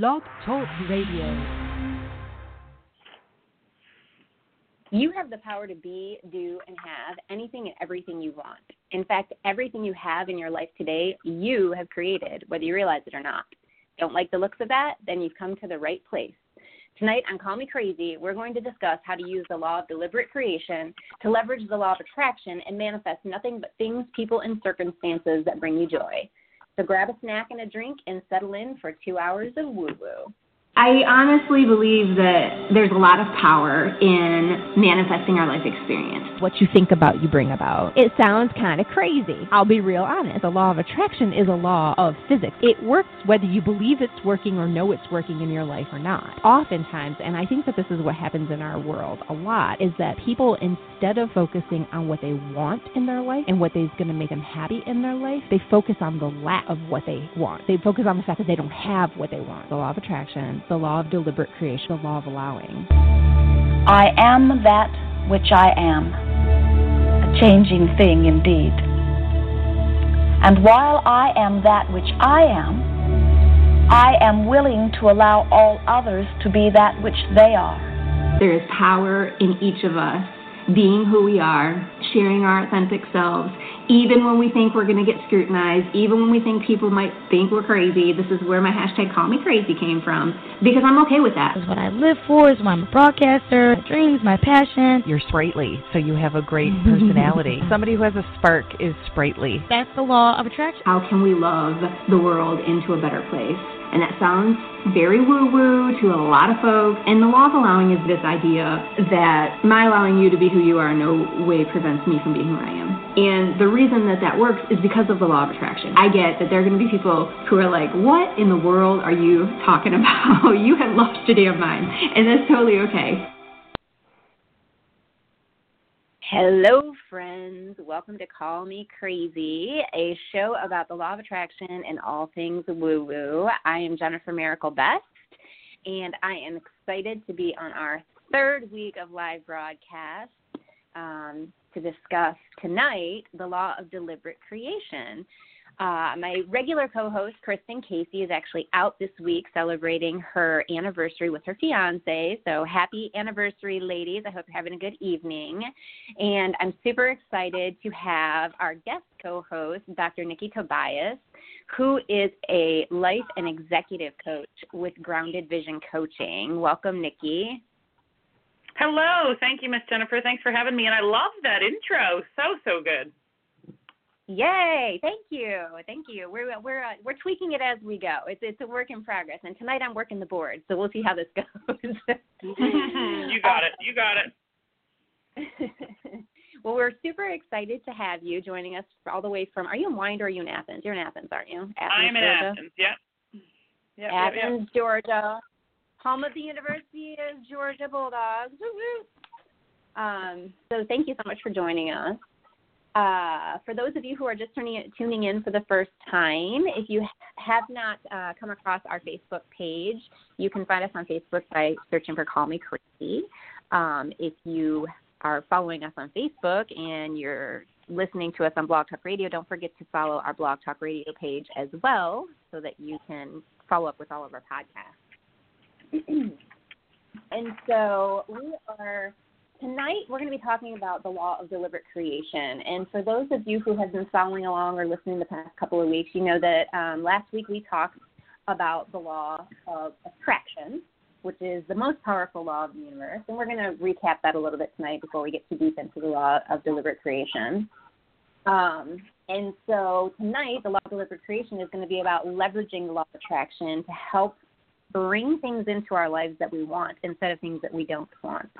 Blog Talk Radio. You have the power to be, do, and have anything and everything you want. In fact, everything you have in your life today, you have created, whether you realize it or not. Don't like the looks of that? Then you've come to the right place. Tonight on Call Me Crazy, we're going to discuss how to use the law of deliberate creation to leverage the law of attraction and manifest nothing but things, people, and circumstances that bring you joy. So grab a snack and a drink and settle in for two hours of woo woo. I honestly believe that there's a lot of power in manifesting our life experience. What you think about, you bring about. It sounds kind of crazy. I'll be real honest. The law of attraction is a law of physics. It works whether you believe it's working or know it's working in your life or not. Oftentimes, and I think that this is what happens in our world a lot, is that people, instead of focusing on what they want in their life and what is going to make them happy in their life, they focus on the lack of what they want. They focus on the fact that they don't have what they want. The law of attraction the law of deliberate creation, the law of allowing. I am that which I am, a changing thing indeed. And while I am that which I am, I am willing to allow all others to be that which they are. There is power in each of us being who we are, sharing our authentic selves, even when we think we're going to get scrutinized, even when we think people might think we're crazy. This is where my hashtag call me crazy came from because I'm okay with that. This is what I live for, is why I'm a broadcaster, my dreams, my passion. You're sprightly, so you have a great personality. Somebody who has a spark is sprightly. That's the law of attraction. How can we love the world into a better place? And that sounds very woo woo to a lot of folks. And the law of allowing is this idea that my allowing you to be who you are in no way prevents me from being who I am. And the reason that that works is because of the law of attraction. I get that there are going to be people who are like, What in the world are you talking about? you have lost your damn mind. And that's totally okay. Hello, friends. Welcome to Call Me Crazy, a show about the law of attraction and all things woo woo. I am Jennifer Miracle Best, and I am excited to be on our third week of live broadcast um, to discuss tonight the law of deliberate creation. Uh, my regular co host, Cristin Casey, is actually out this week celebrating her anniversary with her fiance. So happy anniversary, ladies. I hope you're having a good evening. And I'm super excited to have our guest co host, Dr. Nikki Tobias, who is a life and executive coach with Grounded Vision Coaching. Welcome, Nikki. Hello. Thank you, Miss Jennifer. Thanks for having me. And I love that intro. So, so good. Yay! Thank you, thank you. We're we're uh, we're tweaking it as we go. It's it's a work in progress, and tonight I'm working the board, so we'll see how this goes. you got it. You got it. well, we're super excited to have you joining us all the way from. Are you in Winder are you in Athens? You're in Athens, aren't you? Athens, I'm in Georgia? Athens. Yep. Yep, Athens, yep, Georgia, home of the University of Georgia Bulldogs. Um, so thank you so much for joining us. Uh, for those of you who are just tuning, tuning in for the first time, if you have not uh, come across our Facebook page, you can find us on Facebook by searching for Call Me Crazy. Um, if you are following us on Facebook and you're listening to us on Blog Talk Radio, don't forget to follow our Blog Talk Radio page as well so that you can follow up with all of our podcasts. and so we are tonight we're going to be talking about the law of deliberate creation. And for those of you who have been following along or listening the past couple of weeks, you know that um, last week we talked about the law of attraction, which is the most powerful law of the universe. And we're going to recap that a little bit tonight before we get too deep into the law of deliberate creation. Um, and so tonight, the law of deliberate creation is going to be about leveraging the law of attraction to help bring things into our lives that we want instead of things that we don't want.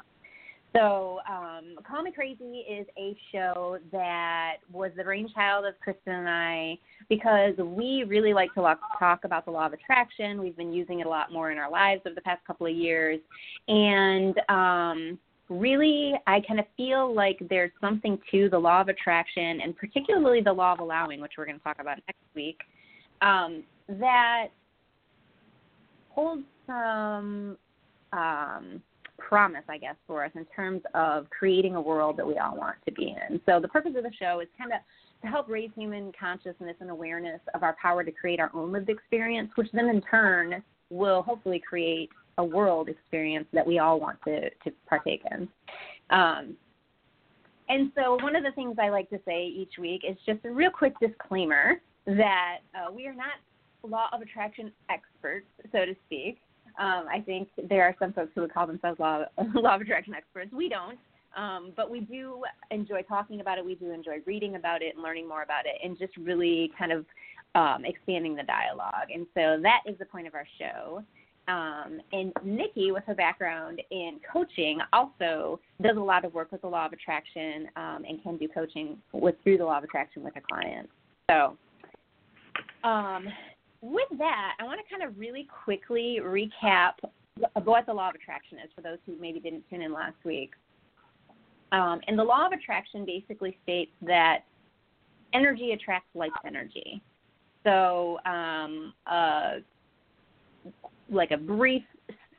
So, um, Call Me Crazy is a show that was the brainchild of Cristin and I because we really like to talk about the law of attraction. We've been using it a lot more in our lives over the past couple of years. And um, really, I kind of feel like there's something to the law of attraction and particularly the law of allowing, which we're going to talk about next week, um, that holds some. Um, promise, I guess, for us in terms of creating a world that we all want to be in. So the purpose of the show is kind of to help raise human consciousness and awareness of our power to create our own lived experience, which then in turn will hopefully create a world experience that we all want to to partake in. Um, and so, one of the things I like to say each week is just a real quick disclaimer that uh, we are not law of attraction experts, so to speak. Um, I think there are some folks who would call themselves law, law of attraction experts. We don't. Um, but we do enjoy talking about it. We do enjoy reading about it and learning more about it and just really kind of um, expanding the dialogue. And so that is the point of our show. Um, and Nikki, with her background in coaching, also does a lot of work with the law of attraction um, and can do coaching with through the law of attraction with her clients. So, um, with that, I want to kind of really quickly recap what the law of attraction is for those who maybe didn't tune in last week. Um, and the law of attraction basically states that energy attracts like energy. So, um, uh, like a brief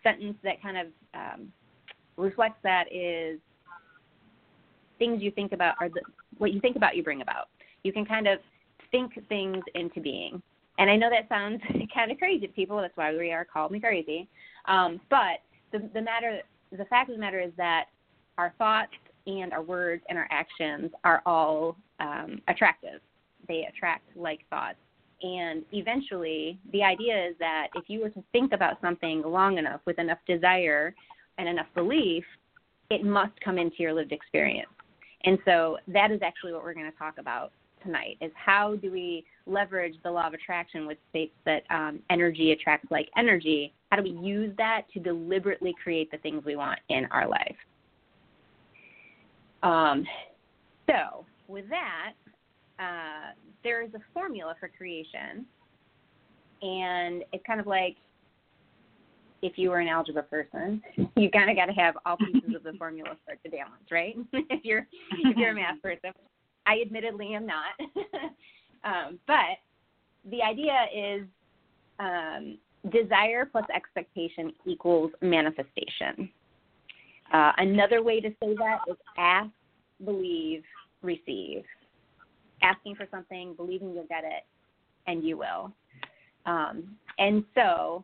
sentence that kind of um, reflects that is things you think about are the, what you think about you bring about. You can kind of think things into being. And I know that sounds kind of crazy to people. That's why we are called me crazy. Um, but the, the matter, the fact of the matter is that our thoughts and our words and our actions are all um, attractive. They attract like thoughts. And eventually, the idea is that if you were to think about something long enough with enough desire and enough belief, it must come into your lived experience. And so that is actually what we're going to talk about tonight is how do we leverage the law of attraction with states that um, energy attracts like energy? How do we use that to deliberately create the things we want in our life? Um, so with that uh, there is a formula for creation, and it's kind of like if you were an algebra person, you kind of got to have all pieces of the formula for it to balance, right? if you're if you're a math person, I admittedly am not, um, but the idea is um, desire plus expectation equals manifestation. Uh, another way to say that is ask, believe, receive asking for something, believing you'll get it, and you will. Um, and so,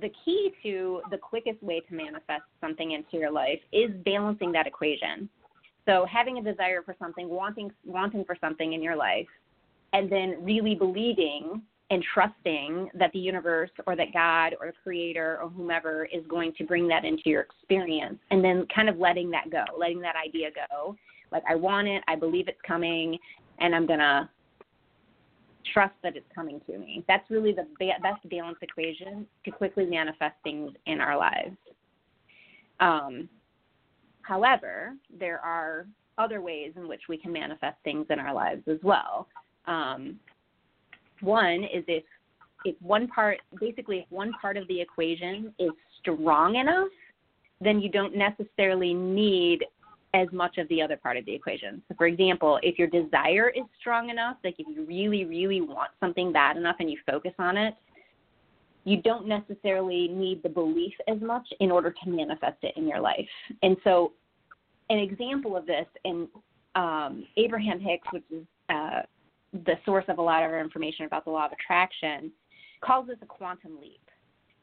the key to the quickest way to manifest something into your life is balancing that equation. So, having a desire for something, wanting wanting for something in your life, and then really believing and trusting that the universe or that God or creator or whomever is going to bring that into your experience and then kind of letting that go, letting that idea go. Like I want it, I believe it's coming, and I'm going to trust that it's coming to me. That's really the best balance equation to quickly manifest things in our lives. Um, however, there are other ways in which we can manifest things in our lives as well. Um, one is if if one part basically if one part of the equation is strong enough, then you don't necessarily need as much of the other part of the equation. So, for example, if your desire is strong enough, like if you really, really want something bad enough and you focus on it, you don't necessarily need the belief as much in order to manifest it in your life. And so, an example of this, and um, Abraham Hicks, which is uh, the source of a lot of our information about the law of attraction, calls this a quantum leap.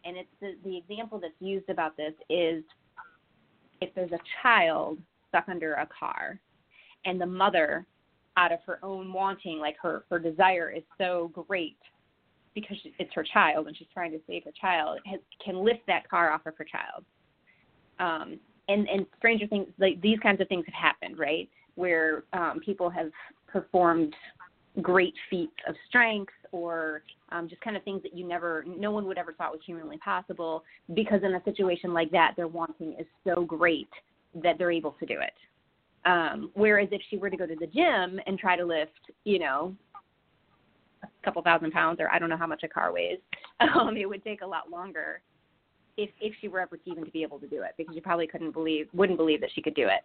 And it's the, the example that's used about this is if there's a child stuck under a car and the mother out of her own wanting like her her desire is so great because it's her child and she's trying to save her child has, can lift that car off of her child um and and stranger things like these kinds of things have happened right where um people have performed great feats of strength or um, just kind of things that you never, no one would ever thought was humanly possible because in a situation like that, their wanting is so great that they're able to do it. Um, whereas if she were to go to the gym and try to lift, you know, couple thousand pounds, or I don't know how much a car weighs, um, it would take a lot longer if if she were ever even to be able to do it, because you probably couldn't believe, wouldn't believe that she could do it.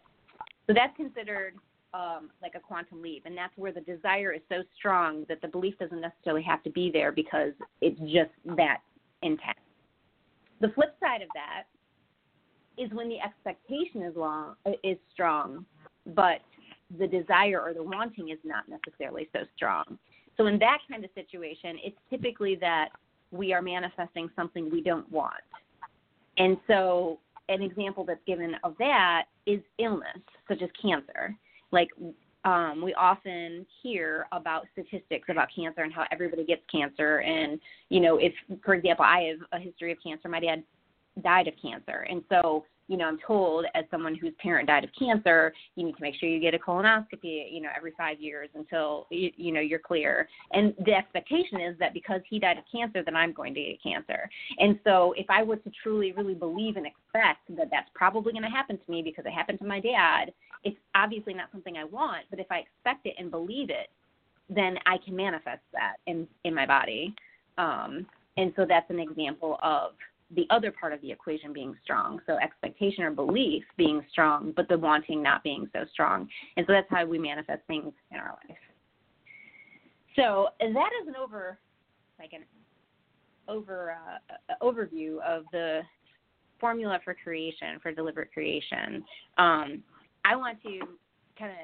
So that's considered um, like a quantum leap, and that's where the desire is so strong that the belief doesn't necessarily have to be there because it's just that intense. The flip side of that is when the expectation is long is strong, but the desire or the wanting is not necessarily so strong. So in that kind of situation, it's typically that we are manifesting something we don't want. And so, an example that's given of that is illness, such as cancer. Like, um, we often hear about statistics about cancer and how everybody gets cancer. And, you know, if, for example, I have a history of cancer, my dad died of cancer. And so you know, I'm told as someone whose parent died of cancer, you need to make sure you get a colonoscopy, you know, every five years until you, you know you're clear. And the expectation is that because he died of cancer, then I'm going to get cancer. And so, if I were to truly, really believe and expect that that's probably going to happen to me because it happened to my dad, it's obviously not something I want. But if I expect it and believe it, then I can manifest that in in my body. Um, and so that's an example of the other part of the equation being strong. So expectation or belief being strong, but the wanting not being so strong. And so that's how we manifest things in our life. So that is an over, like an over uh, overview of the formula for creation for deliberate creation. Um, I want to kind of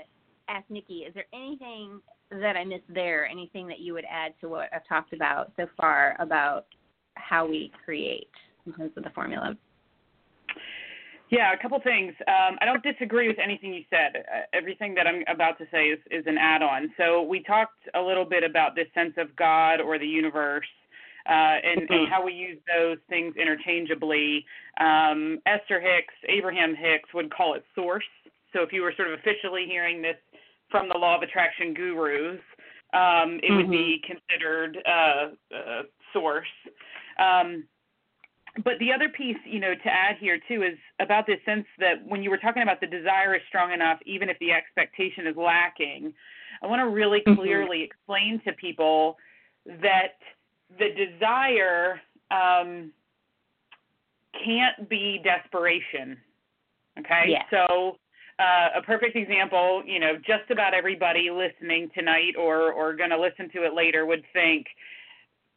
ask Nikki, is there anything that I missed there? Anything that you would add to what I've talked about so far about how we create? In terms of the formula. Yeah, a couple things. Um, I don't disagree with anything you said. Uh, everything that I'm about to say is, is an add on. So, we talked a little bit about this sense of God or the universe uh, and, and, how we use those things interchangeably. Um, Esther Hicks, Abraham Hicks would call it source. So, if you were sort of officially hearing this from the law of attraction gurus, um, it mm-hmm. would be mm-hmm. considered uh, uh, source. Um, but the other piece, you know, to add here too is about this sense that when you were talking about the desire is strong enough, even if the expectation is lacking, I want to really mm-hmm. clearly explain to people that the desire um, can't be desperation. Okay, yeah. so uh, a perfect example, you know, just about everybody listening tonight or or going to listen to it later would think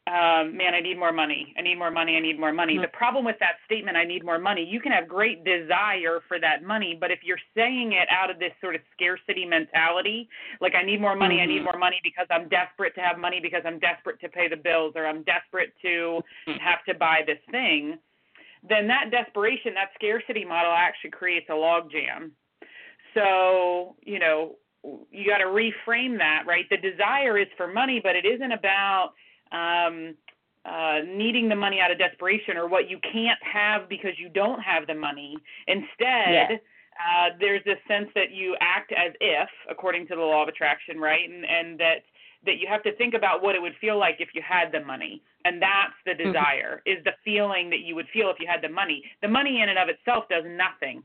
um, man, I need more money. I need more money. I need more money. Mm-hmm. The problem with that statement, I need more money, you can have great desire for that money, but if you're saying it out of this sort of scarcity mentality, like I need more money, mm-hmm. I need mm-hmm. more money because I'm desperate to have money because I'm desperate to pay the bills or I'm desperate to mm-hmm. have to buy this thing, then that desperation, that scarcity model actually creates a logjam. So, you know, you got to reframe that, right? The desire is for money, but it isn't about um, uh, needing the money out of desperation or what you can't have because you don't have the money. Instead, yeah. uh, there's this sense that you act as if, according to the law of attraction, right? And, and that that you have to think about what it would feel like if you had the money. And that's the mm-hmm. desire, mm-hmm. is the feeling that you would feel if you had the money. The money in and of itself does nothing.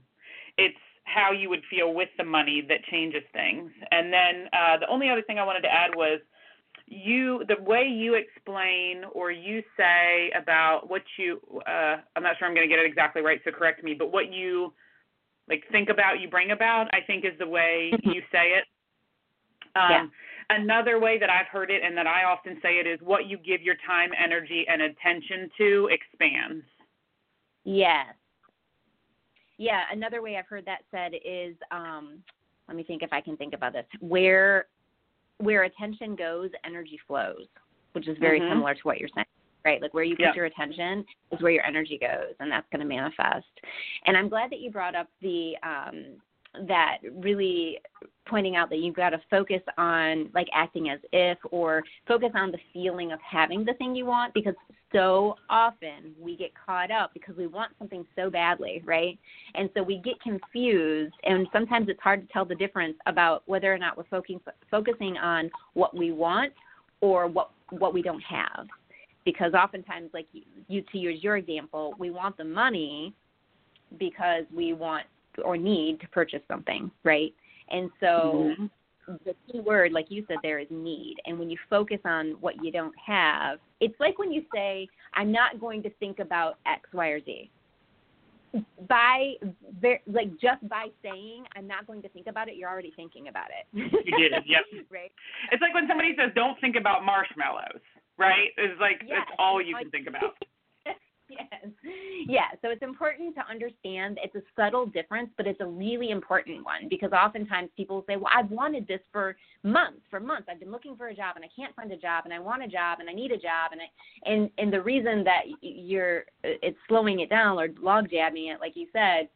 It's how you would feel with the money that changes things. And then uh, the only other thing I wanted to add was you the way you explain or you say about what you uh, I'm not sure I'm going to get it exactly right, so correct me. But what you like think about, you bring about, I think is the way mm-hmm. you say it. Um, yeah. Another way that I've heard it and that I often say it is what you give your time, energy, and attention to expands. Yes. Yeah. Another way I've heard that said is, um, let me think if I can think about this. Where where attention goes, energy flows, which is very mm-hmm. similar to what you're saying, right? Like where you put yeah. your attention is where your energy goes, and that's going to manifest. And I'm glad that you brought up the um, that really pointing out that you've got to focus on like acting as if or focus on the feeling of having the thing you want because so often we get caught up because we want something so badly, right? And so we get confused and sometimes it's hard to tell the difference about whether or not we're focusing focusing on what we want or what what we don't have. Because oftentimes like you, you to use your example, we want the money because we want or need to purchase something, right? And so mm-hmm. the key word, like you said, there is need. And when you focus on what you don't have, it's like when you say, I'm not going to think about X, Y, or Z. By like just by saying I'm not going to think about it, you're already thinking about it. you did, yep. right. It's like when somebody says, "Don't think about marshmallows," right? It's like yes. that's all you can think about. yes. yeah, so it's important to understand it's a subtle difference, but it's a really important one because oftentimes people say, "Well, I've wanted this for months, for months. I've been looking for a job and I can't find a job and I want a job and I need a job and I and and the reason that you're it's slowing it down or log jamming it, like you said,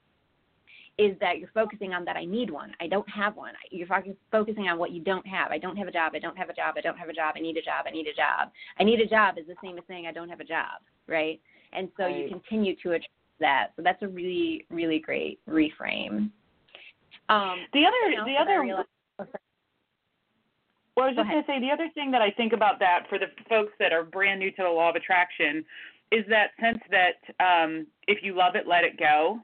is that you're focusing on that I need one. I don't have one. You're focusing on what you don't have. I don't have a job. I don't have a job. I don't have a job. I need a job. I need a job. I need a job is the same as saying I don't have a job, right? And so right. you continue to address that. So that's a really, really great reframe. Um, the other, the other. Realized, oh, well, I was just going to say the other thing that I think about that for the folks that are brand new to the law of attraction is that sense that um, if you love it, let it go.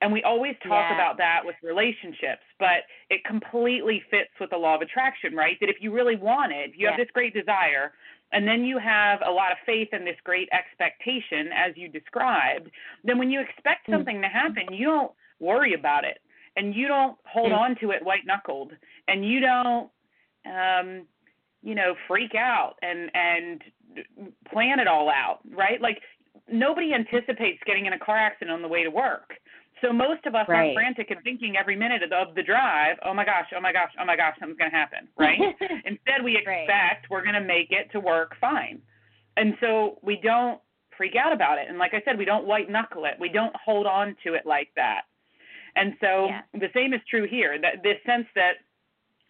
And we always talk yeah. about that with relationships, but it completely fits with the law of attraction, right? That if you really want it, you yeah. have this great desire, and then you have a lot of faith in this great expectation, as you described, then when you expect hmm. something to happen, you don't worry about it, and you don't hold on to it white knuckled, and you don't, um, you know, freak out and and plan it all out, right? Like nobody anticipates getting in a car accident on the way to work. So most of us right. are frantic and thinking every minute of the drive, oh my gosh, oh my gosh, oh my gosh, something's going to happen, right? Instead, we expect right. we're going to make it to work fine. And so we don't freak out about it. And like I said, we don't white knuckle it. We don't hold on to it like that. And so yeah. the same is true here. That this sense that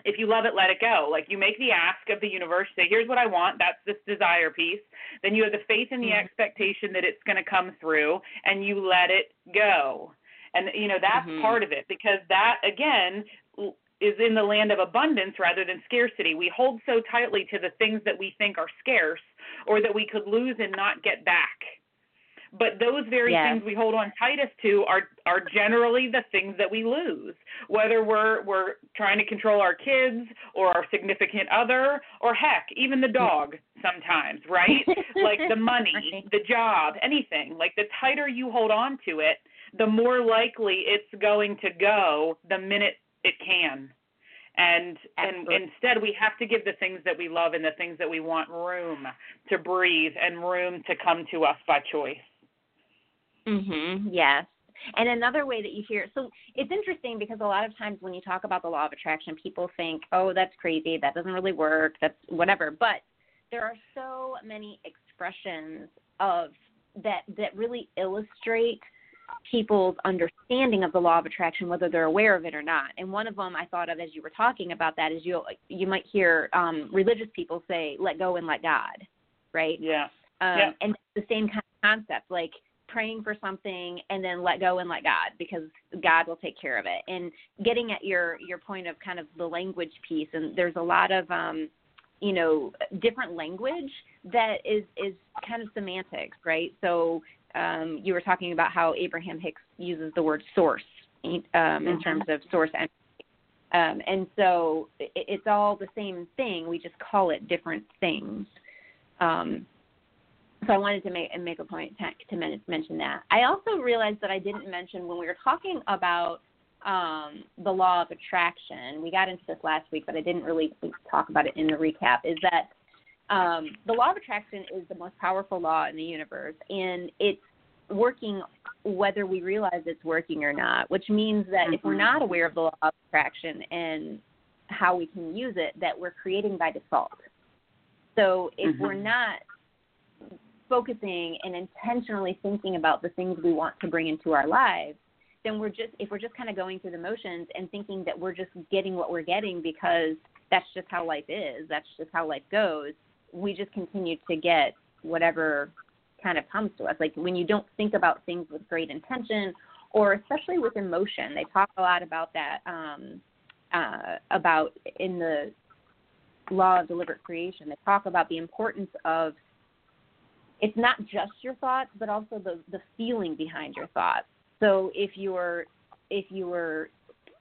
if you love it, let it go. Like you make the ask of the universe, say, here's what I want. That's this desire piece. Then you have the faith and the mm-hmm. expectation that it's going to come through, and you let it go. And you know that's mm-hmm. part of it because that again is in the land of abundance rather than scarcity. We hold so tightly to the things that we think are scarce or that we could lose and not get back. But those very yes. things we hold on tightest to are are generally the things that we lose. Whether we're we're trying to control our kids or our significant other or heck, even the dog sometimes, right? like the money, the job, anything. Like the tighter you hold on to it, the more likely it's going to go the minute it can. And and instead we have to give the things that we love and the things that we want room to breathe and room to come to us by choice. Mhm. Yes. And another way that you hear so it's interesting because a lot of times when you talk about the law of attraction, people think, "Oh, that's crazy. That doesn't really work. That's whatever." But there are so many expressions of that that really illustrate people's understanding of the law of attraction, whether they're aware of it or not. And one of them I thought of as you were talking about that is you you might hear um, religious people say, "Let go and let God," right? Yeah. Um, yeah. And the same kind of concept, like praying for something and then let go and let God because God will take care of it. And getting at your your point of kind of the language piece, and there's a lot of um, you know different language that is is kind of semantics, right? So um, you were talking about how Abraham Hicks uses the word source um, in mm-hmm. terms of source energy. Um, and so it, it's all the same thing. We just call it different things. Um, so I wanted to make make a point to, to mention that. I also realized that I didn't mention when we were talking about um, the law of attraction. We got into this last week, but I didn't really talk about it in the recap. Is that um, the law of attraction is the most powerful law in the universe, and it's working whether we realize it's working or not, which means that mm-hmm. if we're mm-hmm. not aware of the law of attraction and how we can use it, that we're creating by default. So if mm-hmm. we're not focusing and intentionally thinking about the things we want to bring into our lives, then we're just if we're just kind of going through the motions and thinking that we're just getting what we're getting because that's just how life is, that's just how life goes, we just continue to get whatever kind of comes to us. Like when you don't think about things with great intention, or especially with emotion, they talk a lot about that. Um, uh, about in the law of deliberate creation, they talk about the importance of it's not just your thoughts, but also the the feeling behind your thoughts. So if you're if you're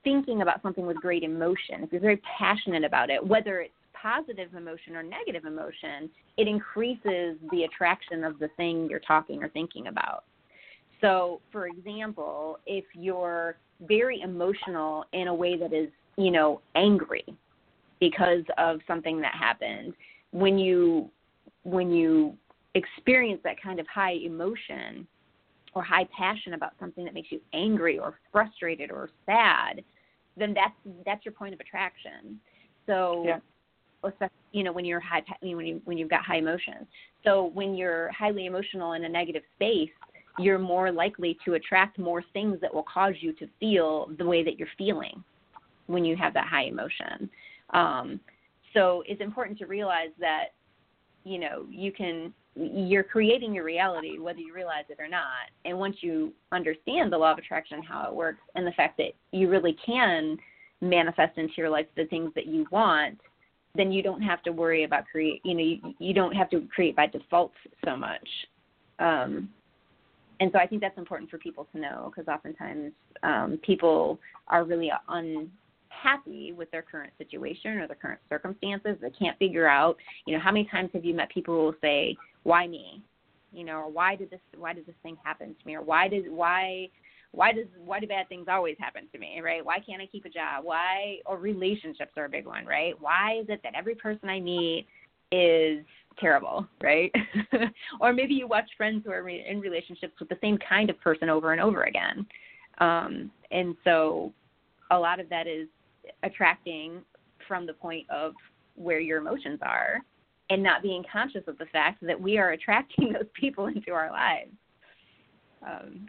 thinking about something with great emotion, if you're very passionate about it, whether it's positive emotion or negative emotion, it increases the attraction of the thing you're talking or thinking about. So, for example, if you're very emotional in a way that is, you know, angry because of something that happened, when you when you experience that kind of high emotion or high passion about something that makes you angry or frustrated or sad, then that's that's your point of attraction. So, yeah. You know, when you're high, when you when you've got high emotions. So when you're highly emotional in a negative space, you're more likely to attract more things that will cause you to feel the way that you're feeling when you have that high emotion. Um, so it's important to realize that you know you can you're creating your reality whether you realize it or not and once you understand the law of attraction how it works and the fact that you really can manifest into your life the things that you want then you don't have to worry about create you know you, you don't have to create by default so much um, and so i think that's important for people to know because oftentimes um, people are really un happy with their current situation or their current circumstances. They can't figure out, you know, how many times have you met people who will say, "Why me?" You know, or "Why did this? Why did this thing happen to me?" Or "Why did why?" Why does why do bad things always happen to me, right? Why can't I keep a job? Why or relationships are a big one, right? Why is it that every person I meet is terrible, right? or maybe you watch friends who are in relationships with the same kind of person over and over again. Um, and so a lot of that is attracting from the point of where your emotions are and not being conscious of the fact that we are attracting those people into our lives. Um,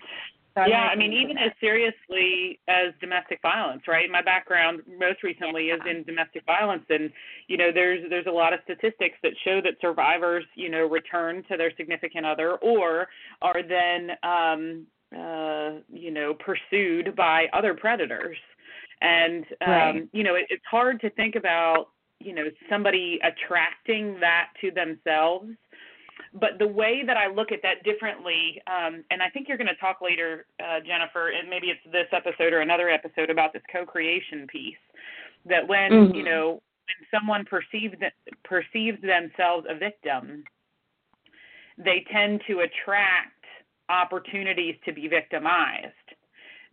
so yeah, I mean, even as seriously as domestic violence, right? My background most recently yeah. is in domestic violence, and you know, there's there's a lot of statistics that show that survivors, you know, return to their significant other or are then, um, uh, you know, pursued by other predators and um, right. you know it, it's hard to think about you know somebody attracting that to themselves but the way that I look at that differently, um, and I think you're going to talk later, uh, Jennifer, and maybe it's this episode or another episode about this co-creation piece. That when mm-hmm. you know when someone perceives perceives themselves a victim, they tend to attract opportunities to be victimized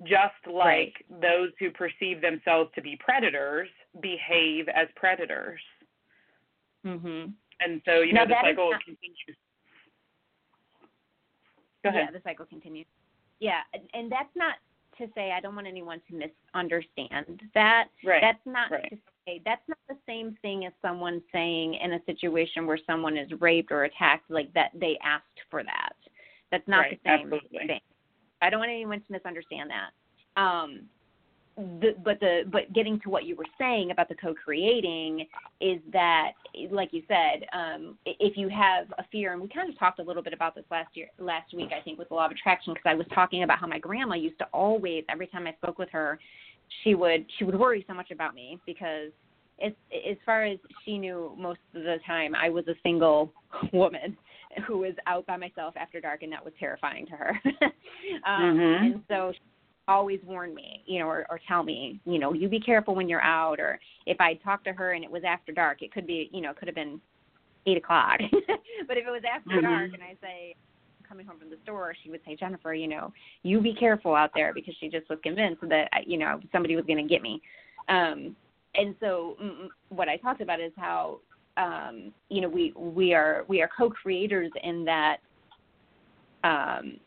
just like right. those who perceive themselves to be predators behave as predators. Mhm. And so, you know, the cycle not, continues. Go ahead. Yeah, the cycle continues. Yeah, and that's not to say I don't want anyone to misunderstand that. Right. That's not right. to say that's not the same thing as someone saying in a situation where someone is raped or attacked like that they asked for that. That's not right. the same Absolutely. thing. I don't want anyone to misunderstand that. Um, the, but the but getting to what you were saying about the co-creating is that, like you said, um, if you have a fear, and we kind of talked a little bit about this last year, last week, I think, with the law of attraction, because I was talking about how my grandma used to always, every time I spoke with her, she would she would worry so much about me because as as far as she knew most of the time I was a single woman who was out by myself after dark, and that was terrifying to her. um, mm-hmm. And so she always warn me, you know, or, or tell me, you know, you be careful when you're out. Or if I talk to her and it was after dark, it could be, you know, it could have been eight o'clock. but if it was after mm-hmm. dark, and I say coming home from the store, she would say, Jennifer, you know, you be careful out there because she just was convinced that you know somebody was going to get me. Um, and so mm, what I talked about is how um, you know we we are we are co-creators in that um,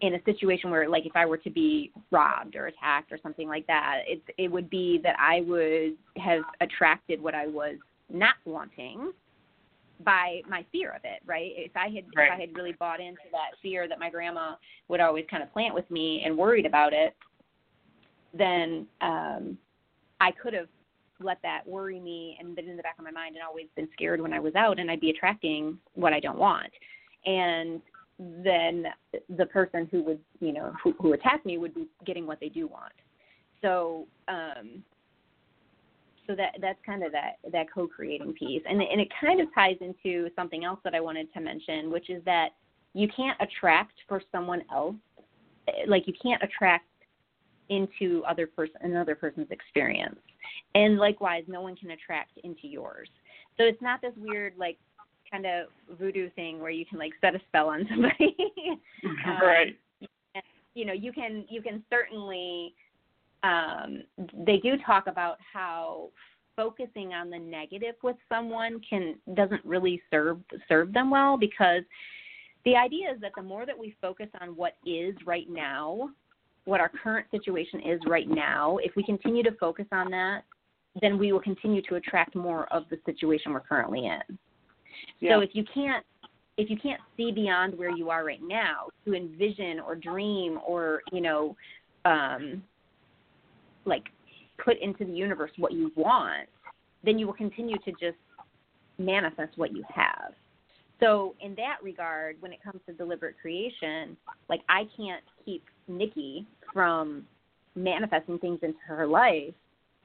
in a situation where like if I were to be robbed or attacked or something like that, it it would be that I would have attracted what I was not wanting by my fear of it, right? If I had right. if I had really bought into that fear that my grandma would always kind of plant with me and worried about it, then um I could have let that worry me and been in the back of my mind and always been scared when I was out and I'd be attracting what I don't want. And then the person who would, you know, who, who attacked me would be getting what they do want. So, um, so that that's kind of that that co-creating piece, and and it kind of ties into something else that I wanted to mention, which is that you can't attract for someone else, like you can't attract into other person another person's experience. And likewise no one can attract into yours. So it's not this weird like kind of voodoo thing where you can like set a spell on somebody. Um, right. and, you know you can you can certainly um they do talk about how focusing on the negative with someone can doesn't really serve serve them well because the idea is that the more that we focus on what is right now, what our current situation is right now, if we continue to focus on that, then we will continue to attract more of the situation we're currently in. So if you can't if you can't see beyond where you are right now to envision or dream or you know um like put into the universe what you want then you will continue to just manifest what you have. So in that regard when it comes to deliberate creation like i can't keep nikki from manifesting things into her life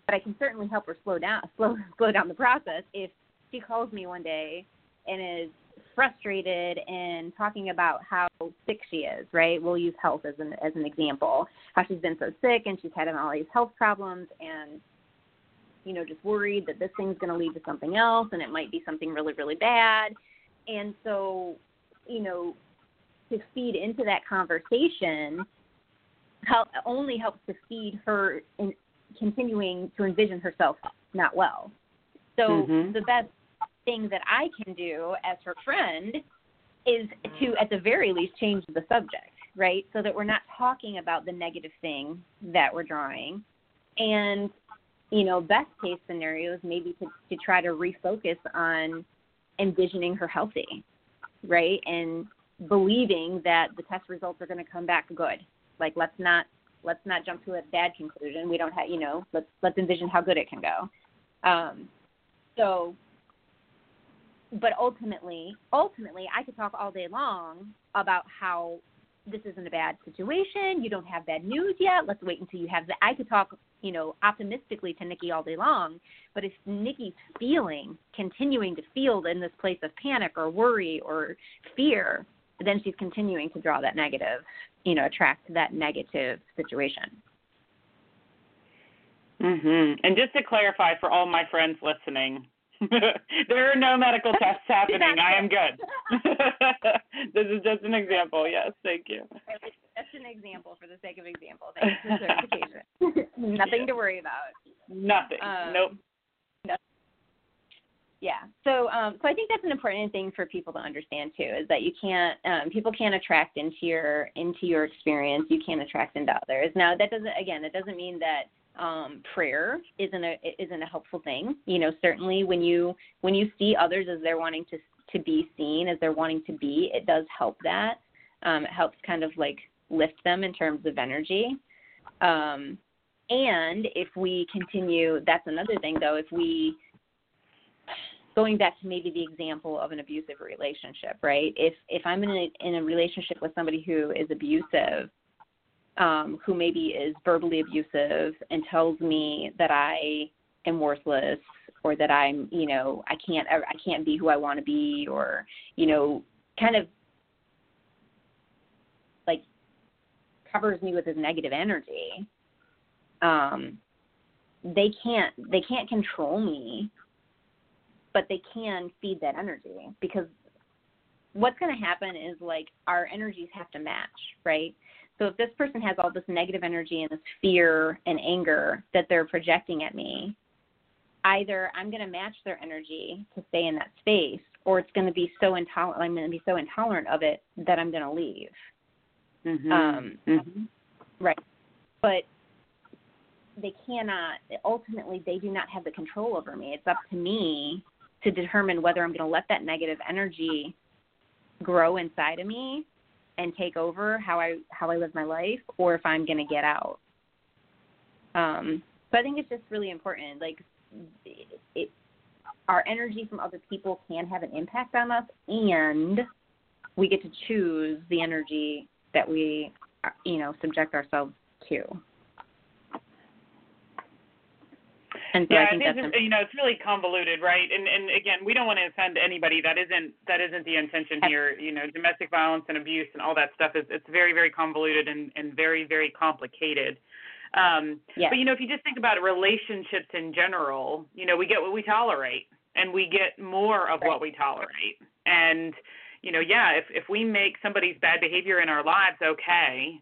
but i can certainly help her slow down slow slow down the process if she calls me one day and is frustrated and talking about how sick she is, right? We'll use health as an as an example. How she's been so sick and she's had all these health problems and you know, just worried that this thing's going to lead to something else and it might be something really really bad. And so, you know, to feed into that conversation help, only helps to feed her in continuing to envision herself not well. So mm-hmm. the best thing that I can do as her friend is to, at the very least, change the subject, right? So that we're not talking about the negative thing that we're drawing. And, you know, best case scenarios maybe to, to try to refocus on envisioning her healthy, right? And believing that the test results are going to come back good. Like, let's not let's not jump to a bad conclusion. We don't have, you know, let's let's envision how good it can go. Um, so but ultimately, ultimately, I could talk all day long about how this isn't a bad situation. You don't have bad news yet. Let's wait until you have that. I could talk, you know, optimistically to Nikki all day long. But if Nikki's feeling, continuing to feel in this place of panic or worry or fear, then she's continuing to draw that negative, you know, attract that negative situation. Mhm. And just to clarify for all my friends listening, there are no medical tests happening. I am good. this is just an example. Yes, thank you. That's an example for the sake of example. Thanks for certification. Nothing to worry about. Nothing. Um, nope. Yeah. So, um, so I think that's an important thing for people to understand too, is that you can't, um, people can't attract into your into your experience. You can't attract into others. Now, that doesn't, again, that doesn't mean that um, prayer isn't a isn't a helpful thing. You know, certainly when you when you see others as they're wanting to to be seen, as they're wanting to be, it does help that. Um, it helps kind of like lift them in terms of energy. Um, and if we continue, that's another thing though. If we going back to maybe the example of an abusive relationship, right? If if I'm in a in a relationship with somebody who is abusive, um, who maybe is verbally abusive and tells me that I am worthless or that I'm, you know, I can't I can't be who I want to be or, you know, kind of like covers me with his negative energy. Um, they can't they can't control me, but they can feed that energy because what's going to happen is like our energies have to match, right? So if this person has all this negative energy and this fear and anger that they're projecting at me, either I'm going to match their energy to stay in that space, or it's going to be so intolerant. I'm going to be so intolerant of it that I'm going to leave. Mm-hmm. Um, mm-hmm. Right, but they cannot. Ultimately, they do not have the control over me. It's up to me to determine whether I'm going to let that negative energy grow inside of me and take over how I how I live my life, or if I'm going to get out. Um, so I think it's just really important. Like, it, it, our energy from other people can have an impact on us, and we get to choose the energy that we, you know, subject ourselves to. And so yeah, I think it is, you know, it's really convoluted, right? And and again, we don't want to offend anybody. That isn't that isn't the intention here. You know, domestic violence and abuse and all that stuff is it's very very convoluted and and very very complicated. Um, yes. But you know, if you just think about relationships in general, you know, we get what we tolerate, and we get more of right. what we tolerate. And you know, yeah, if if we make somebody's bad behavior in our lives okay,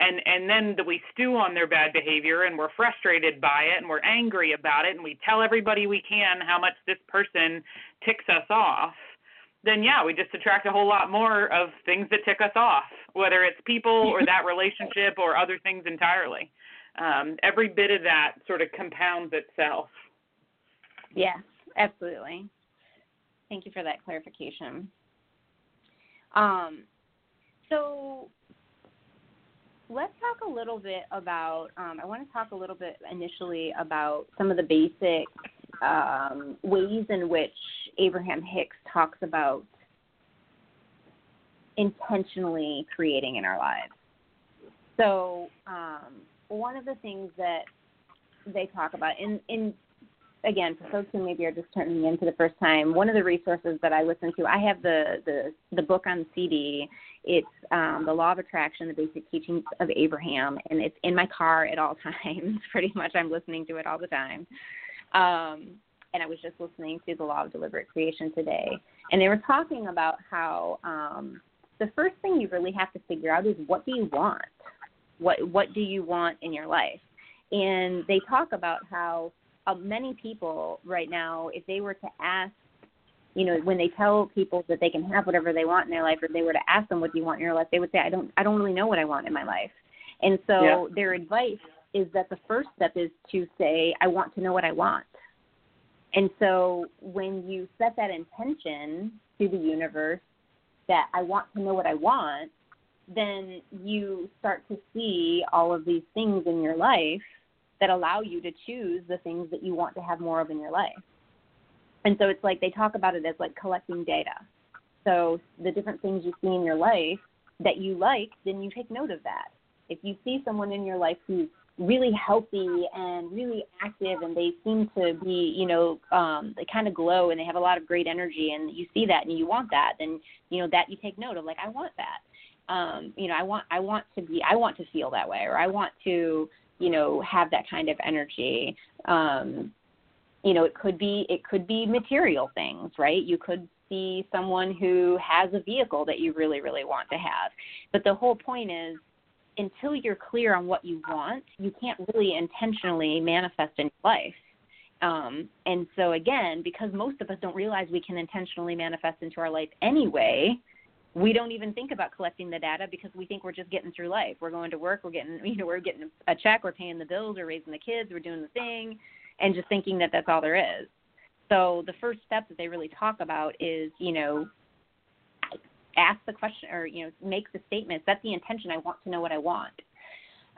and and then we stew on their bad behavior and we're frustrated by it and we're angry about it and we tell everybody we can how much this person ticks us off then yeah, we just attract a whole lot more of things that tick us off, whether it's people or that relationship or other things entirely. Um, every bit of that sort of compounds itself. Yeah, absolutely. Thank you for that clarification. Um, so let's talk a little bit about. Um, I want to talk a little bit initially about some of the basic um, ways in which Abraham Hicks talks about intentionally creating in our lives. So, um, one of the things that they talk about, in, in again, for folks who maybe are just turning in for the first time, one of the resources that I listen to, I have the the, the book on CD. It's um, the Law of Attraction, the Basic Teachings of Abraham, and it's in my car at all times. Pretty much, I'm listening to it all the time. Um, and I was just listening to the Law of Deliberate Creation today, and they were talking about how um, the first thing you really have to figure out is what do you want? What what do you want in your life? And they talk about how uh, many people right now, if they were to ask, you know, when they tell people that they can have whatever they want in their life, or they were to ask them what do you want in your life, they would say, I don't, I don't really know what I want in my life. And so yeah. their advice is that the first step is to say, I want to know what I want. And so when you set that intention to the universe that I want to know what I want, then you start to see all of these things in your life that allow you to choose the things that you want to have more of in your life. And so it's like they talk about it as like collecting data. So the different things you see in your life that you like, then you take note of that. If you see someone in your life who's really healthy and really active and they seem to be you know um they kind of glow and they have a lot of great energy and you see that and you want that then you know that you take note of like i want that um you know i want i want to be i want to feel that way or i want to you know have that kind of energy um you know it could be it could be material things right you could see someone who has a vehicle that you really really want to have but the whole point is until you're clear on what you want, you can't really intentionally manifest in life. Um, and so again, because most of us don't realize we can intentionally manifest into our life anyway, we don't even think about collecting the data because we think we're just getting through life. We're going to work, we're getting, you know, we're getting a check, we're paying the bills, we're raising the kids, we're doing the thing, and just thinking that that's all there is. So the first step that they really talk about is, you know, ask the question or you know make the statement set the intention i want to know what i want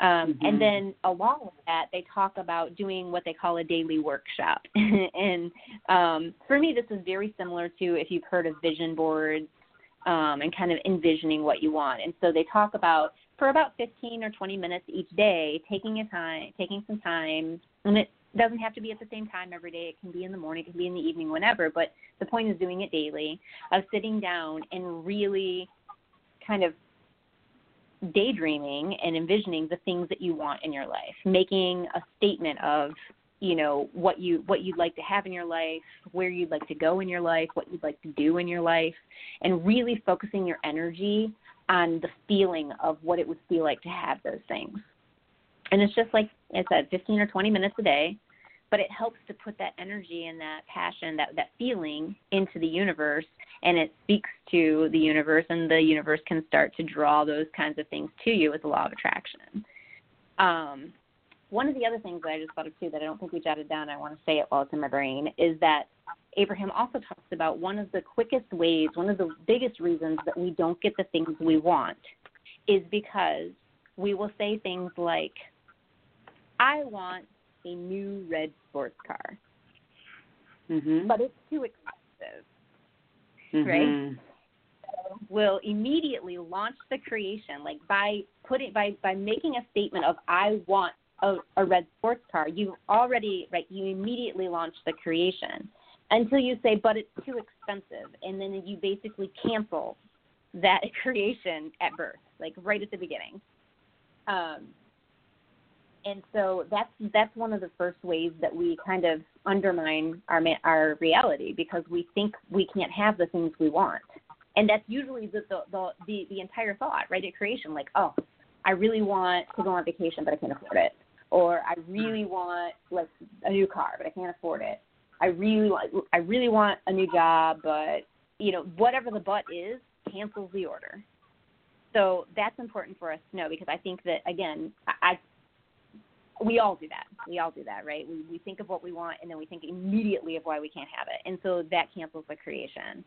um, mm-hmm. and then along with that they talk about doing what they call a daily workshop and um, for me this is very similar to if you've heard of vision boards um, and kind of envisioning what you want and so they talk about for about 15 or 20 minutes each day taking a time taking some time and it doesn't have to be at the same time every day. It can be in the morning, it can be in the evening, whenever. But the point is doing it daily, of sitting down and really kind of daydreaming and envisioning the things that you want in your life, making a statement of you know what you what you'd like to have in your life, where you'd like to go in your life, what you'd like to do in your life, and really focusing your energy on the feeling of what it would feel like to have those things. And it's just like I said, 15 or 20 minutes a day, but it helps to put that energy and that passion, that that feeling into the universe, and it speaks to the universe, and the universe can start to draw those kinds of things to you with the law of attraction. Um, one of the other things that I just thought of too that I don't think we jotted down, I want to say it while it's in my brain, is that Abraham also talks about one of the quickest ways, one of the biggest reasons that we don't get the things we want is because we will say things like, I want a new red sports car. Mm-hmm. But it's too expensive. Mm-hmm. Right? will immediately launch the creation like by putting by by making a statement of I want a, a red sports car, you already right you immediately launch the creation until you say but it's too expensive. And then you basically cancel that creation at birth like right at the beginning. Um, and so that's that's one of the first ways that we kind of undermine our our reality because we think we can't have the things we want, and that's usually the the the the, the entire thought, right? At creation, like, oh, I really want to go on vacation, but I can't afford it, or I really want like a new car, but I can't afford it. I really want I really want a new job, but you know, whatever the but is cancels the order. So that's important for us to know because I think that again, I, we all do that. We all do that, right? We we think of what we want and then we think immediately of why we can't have it, and so that cancels the creation.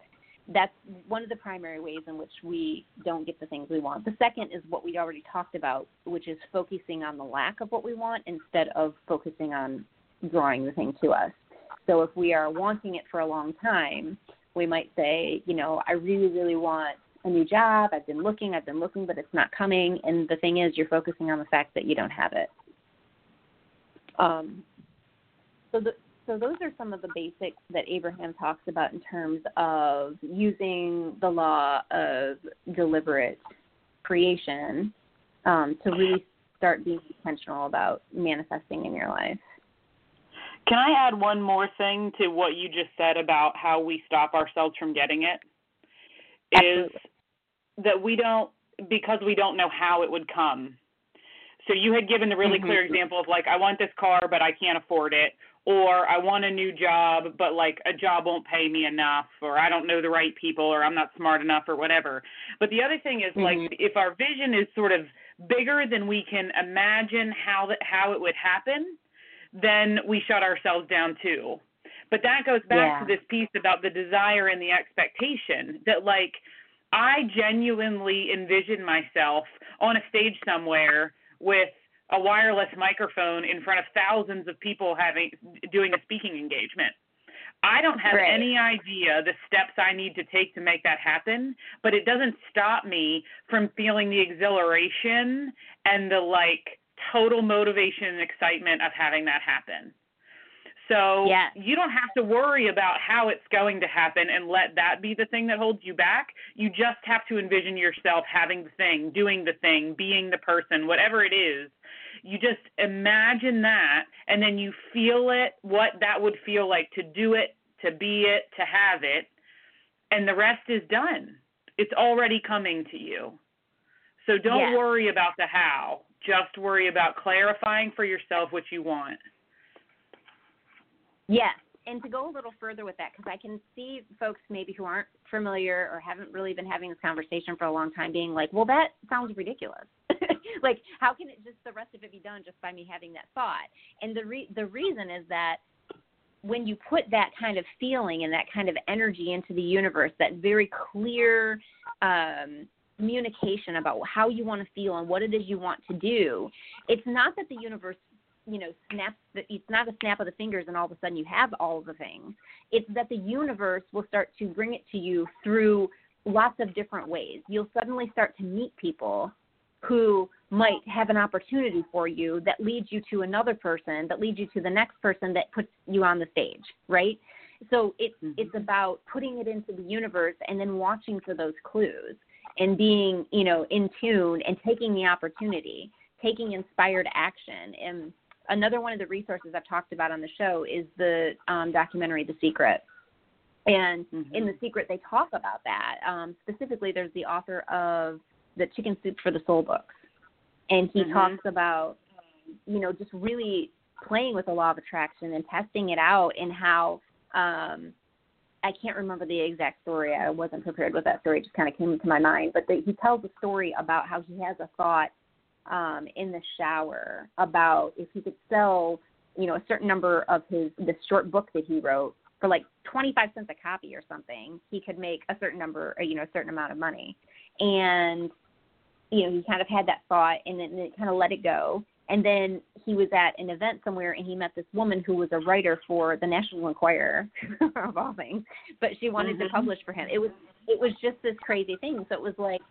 That's one of the primary ways in which we don't get the things we want. The second is what we already talked about, which is focusing on the lack of what we want instead of focusing on drawing the thing to us. So if we are wanting it for a long time, we might say, you know, I really, really want a new job. I've been looking, I've been looking, but it's not coming. And the thing is, you're focusing on the fact that you don't have it. Um, so, the, so those are some of the basics that Abraham talks about in terms of using the law of deliberate creation um, to really start being intentional about manifesting in your life. Can I add one more thing to what you just said about how we stop ourselves from getting it? Is Absolutely. that we don't because we don't know how it would come. So you had given the really mm-hmm. clear example of like I want this car but I can't afford it or I want a new job but like a job won't pay me enough or I don't know the right people or I'm not smart enough or whatever. But the other thing is mm-hmm. like if our vision is sort of bigger than we can imagine how that how it would happen, then we shut ourselves down too. But that goes back yeah. to this piece about the desire and the expectation that like I genuinely envision myself on a stage somewhere with a wireless microphone in front of thousands of people having doing a speaking engagement. I don't have right. any idea the steps I need to take to make that happen, but it doesn't stop me from feeling the exhilaration and the like total motivation and excitement of having that happen. So yes. you don't have to worry about how it's going to happen and let that be the thing that holds you back. You just have to envision yourself having the thing, doing the thing, being the person, whatever it is. You just imagine that and then you feel it, what that would feel like to do it, to be it, to have it, and the rest is done. It's already coming to you. So don't yes. worry about the how. Just worry about clarifying for yourself what you want. Yes, and to go a little further with that, because I can see folks maybe who aren't familiar or haven't really been having this conversation for a long time being like, well, that sounds ridiculous. like, how can it just the rest of it be done just by me having that thought? And the re- the reason is that when you put that kind of feeling and that kind of energy into the universe, that very clear um, communication about how you want to feel and what it is you want to do, it's not that the universe you know snaps the, it's not a snap of the fingers and all of a sudden you have all the things it's that the universe will start to bring it to you through lots of different ways you'll suddenly start to meet people who might have an opportunity for you that leads you to another person that leads you to the next person that puts you on the stage right so it's mm-hmm. it's about putting it into the universe and then watching for those clues and being you know in tune and taking the opportunity taking inspired action and another one of the resources I've talked about on the show is the um, documentary The Secret. And mm-hmm. in The Secret, they talk about that. Um, specifically, there's the author of the Chicken Soup for the Soul books. And he mm-hmm. talks about, you know, just really playing with the law of attraction and testing it out and how um, I can't remember the exact story. I wasn't prepared with that story. It just kind of came to my mind. But the, he tells a story about how he has a thought – um, in the shower about if he could sell, you know, a certain number of his the short book that he wrote for like 25 cents a copy or something, he could make a certain number, or, you know, a certain amount of money. And you know, he kind of had that thought and then it kind of let it go. And then he was at an event somewhere and he met this woman who was a writer for the National Enquirer of all things, but she wanted mm-hmm. to publish for him. It was it was just this crazy thing. So it was like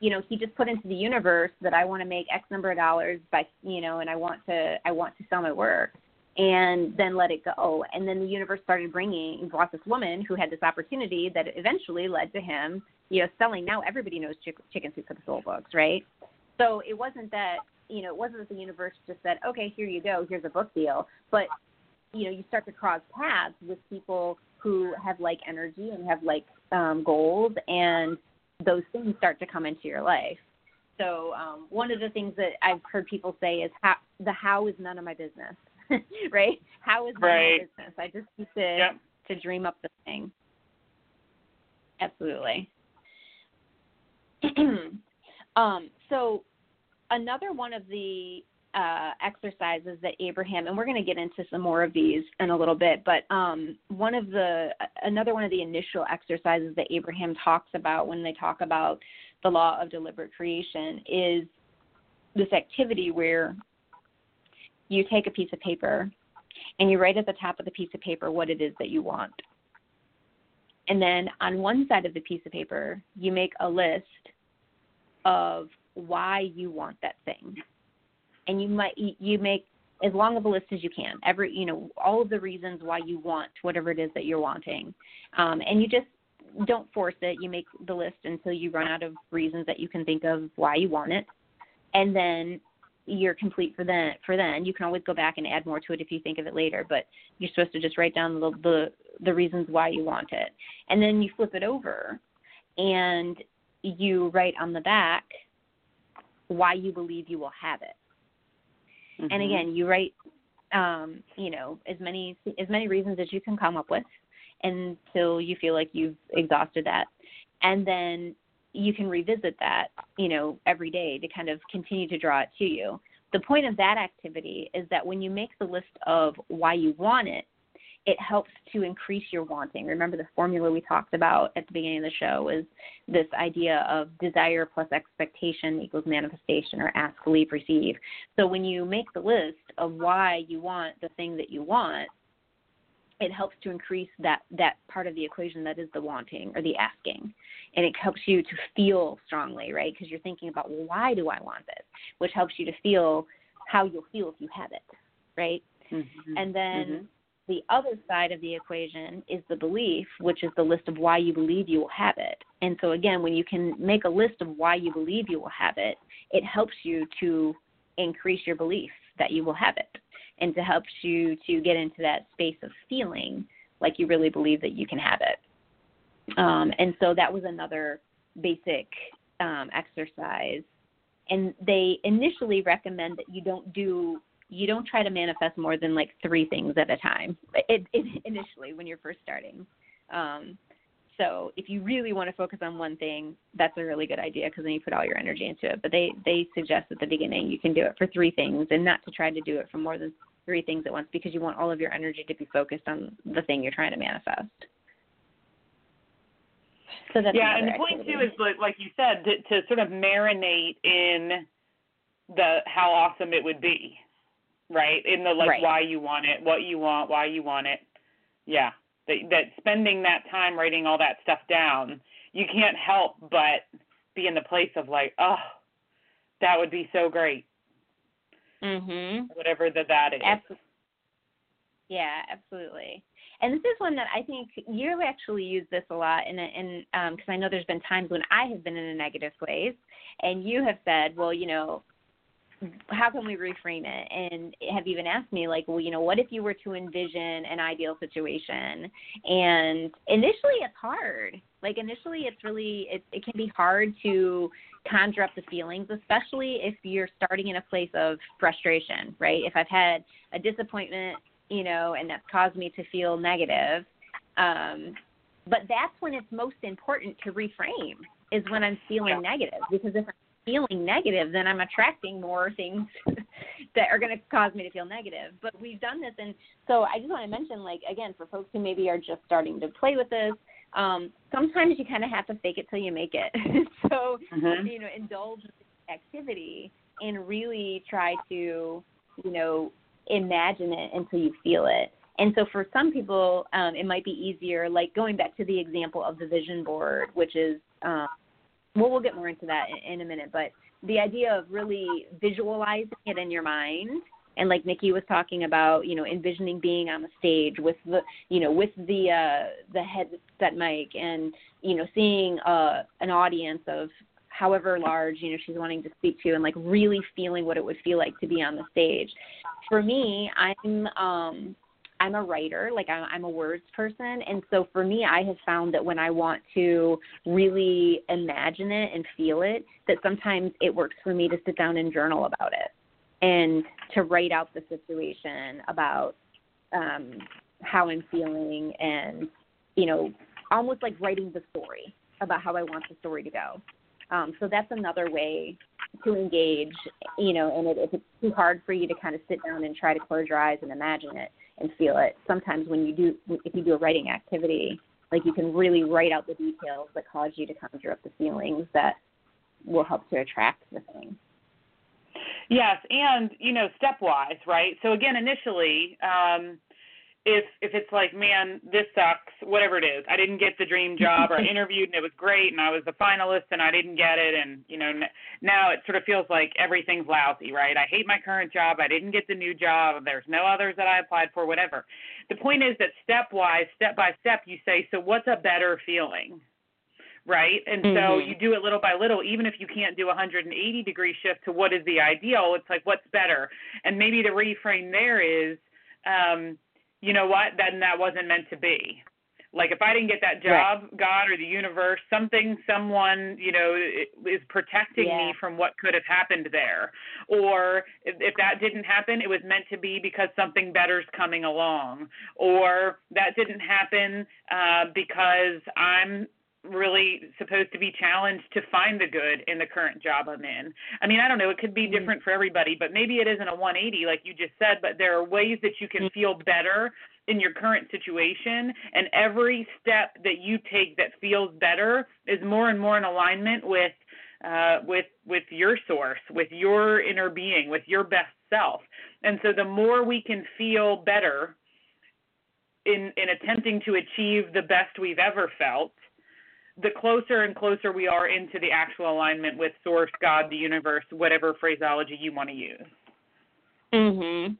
you know he just put into the universe that I want to make X number of dollars by you know and I want to I want to sell my work and then let it go. And then the universe started bringing brought this woman who had this opportunity that eventually led to him you know selling. Now everybody knows chick, chicken soup for the soul books right? So it wasn't that you know it wasn't that the universe just said okay here you go here's a book deal. But you know you start to cross paths with people who have like energy and have like um goals and those things start to come into your life. So um, one of the things that I've heard people say is how the how is none of my business, right? How is none right. my business? I just need to yep. to dream up the thing. Absolutely. um, so another one of the uh, exercises that Abraham, and we're going to get into some more of these in a little bit, but um, one of the another one of the initial exercises that Abraham talks about when they talk about the law of deliberate creation is this activity where you take a piece of paper and you write at the top of the piece of paper what it is that you want. And then on one side of the piece of paper, you make a list of why you want that thing. And you might you make as long of a list as you can. Every you know all of the reasons why you want whatever it is that you're wanting, um, and you just don't force it. You make the list until you run out of reasons that you can think of why you want it, and then you're complete for then for then. You can always go back and add more to it if you think of it later but you're supposed to just write down the the, the reasons why you want it. And then you flip it over and you write on the back why you believe you will have it. Mm-hmm. and again you write um you know as many as many reasons as you can come up with until you feel like you've exhausted that. And then you can revisit that, you know, every day to kind of continue to draw it to you. The point of that activity is that when you make the list of why you want it, it helps to increase your wanting. Remember the formula we talked about at the beginning of the show is this idea of desire plus expectation equals manifestation or ask, believe, receive. So when you make the list of why you want the thing that you want, it helps to increase that that part of the equation that is the wanting or the asking. And it helps you to feel strongly right? Because you're thinking about well why do i want this? Which helps you to feel how you'll feel if you have it right? Mm-hmm. and then mm-hmm. the other side of the equation is the belief which is the list of why you believe you will have it. And so again when you can make a list of why you believe you will have it it helps you to increase your belief that you will have it and to help you to get into that space of feeling like you really believe that you can have it. Um, and so that was another basic um, exercise. And they initially recommend that you don't do you don't try to manifest more than like three things at a time. It, it, initially when you're first starting. Um, so if you really want to focus on one thing, that's a really good idea because then you put all your energy into it. But they they suggest at the beginning you can do it for three things and not to try to do it for more than three things at once because you want all of your energy to be focused on the thing you're trying to manifest. So that's yeah, and the point activity. too is like, like you said to, to sort of marinate in the how awesome it would be, right? In the like right. why you want it, what you want, why you want it. Yeah, that that spending that time writing all that stuff down, you can't help but be in the place of like, oh, that would be so great. Mhm. Whatever the that is. Absolutely. Yeah, absolutely. And this is one that I think you actually use this a lot, and and because um, I know there's been times when I have been in a negative place, and you have said, well, you know, how can we reframe it? And have even asked me, like, well, you know, what if you were to envision an ideal situation? And initially, it's hard. Like initially, it's really it, it can be hard to conjure up the feelings, especially if you're starting in a place of frustration, right? If I've had a disappointment, you know, and that's caused me to feel negative. Um, but that's when it's most important to reframe is when I'm feeling yeah. negative because if I'm feeling negative, then I'm attracting more things that are going to cause me to feel negative. But we've done this, and so I just want to mention, like again, for folks who maybe are just starting to play with this, um, sometimes you kind of have to fake it till you make it. so mm-hmm. you know, indulge in activity and really try to you know imagine it until you feel it. And so for some people, um, it might be easier, like going back to the example of the vision board, which is um, well, we'll get more into that in, in a minute, but the idea of really visualizing it in your mind and like Nikki was talking about, you know, envisioning being on the stage with the, you know, with the uh, the headset mic and you know, seeing uh, an audience of however large, you know, she's wanting to speak to, and like really feeling what it would feel like to be on the stage. For me, I'm um, I'm a writer, like I'm, a words person, and so for me, I have found that when I want to really imagine it and feel it, that sometimes it works for me to sit down and journal about it and to write out the situation about um, how I'm feeling and you know almost like writing the story about how I want the story to go. Um, so that's another way to engage, you know, and it, if it's too hard for you to kind of sit down and try to close your eyes and imagine it and feel it, sometimes when you do, if you do a writing activity, like you can really write out the details that cause you to conjure up the feelings that will help to attract the thing. Yes, and you know, stepwise, right? So again, initially, um, if if it's like, man, this sucks, whatever it is, I didn't get the dream job, or I interviewed and it was great, and I was the finalist and I didn't get it, and you know, n- now it sort of feels like everything's lousy, right? I hate my current job, I didn't get the new job, there's no others that I applied for, whatever. The point is that stepwise, step by step, you say, so what's a better feeling? right? And mm-hmm. so you do it little by little, even if you can't do a 180 degree shift to what is the ideal, it's like what's better. And maybe the reframe there is, um, you know what, then that wasn't meant to be. Like if I didn't get that job, right. God or the universe, something, someone, you know, is protecting yeah. me from what could have happened there. Or if, if that didn't happen, it was meant to be because something better's coming along. Or that didn't happen uh, because I'm really supposed to be challenged to find the good in the current job I'm in. I mean, I don't know, it could be mm-hmm. different for everybody, but maybe it isn't a 180 like you just said, but there are ways that you can mm-hmm. feel better in your current situation and every step that you take that feels better is more and more in alignment with uh, with with your source, with your inner being, with your best self. And so the more we can feel better in in attempting to achieve the best we've ever felt, the closer and closer we are into the actual alignment with source, God, the universe, whatever phraseology you want to use. Mhm.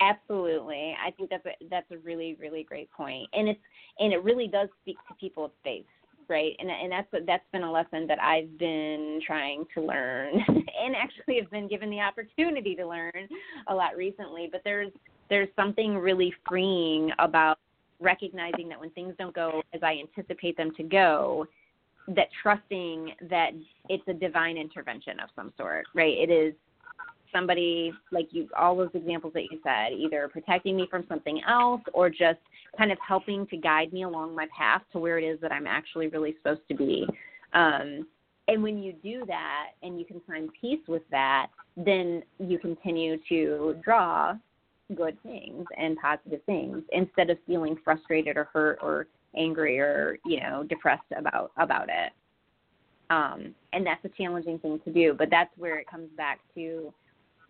Absolutely. I think that's a, that's a really really great point. And it's and it really does speak to people of faith, right? And and that's that's been a lesson that I've been trying to learn and actually have been given the opportunity to learn a lot recently, but there's there's something really freeing about recognizing that when things don't go as I anticipate them to go, that trusting that it's a divine intervention of some sort, right? It is somebody like you all those examples that you said either protecting me from something else or just kind of helping to guide me along my path to where it is that i'm actually really supposed to be um, and when you do that and you can find peace with that then you continue to draw good things and positive things instead of feeling frustrated or hurt or angry or you know depressed about about it. Um, and that's a challenging thing to do but that's where it comes back to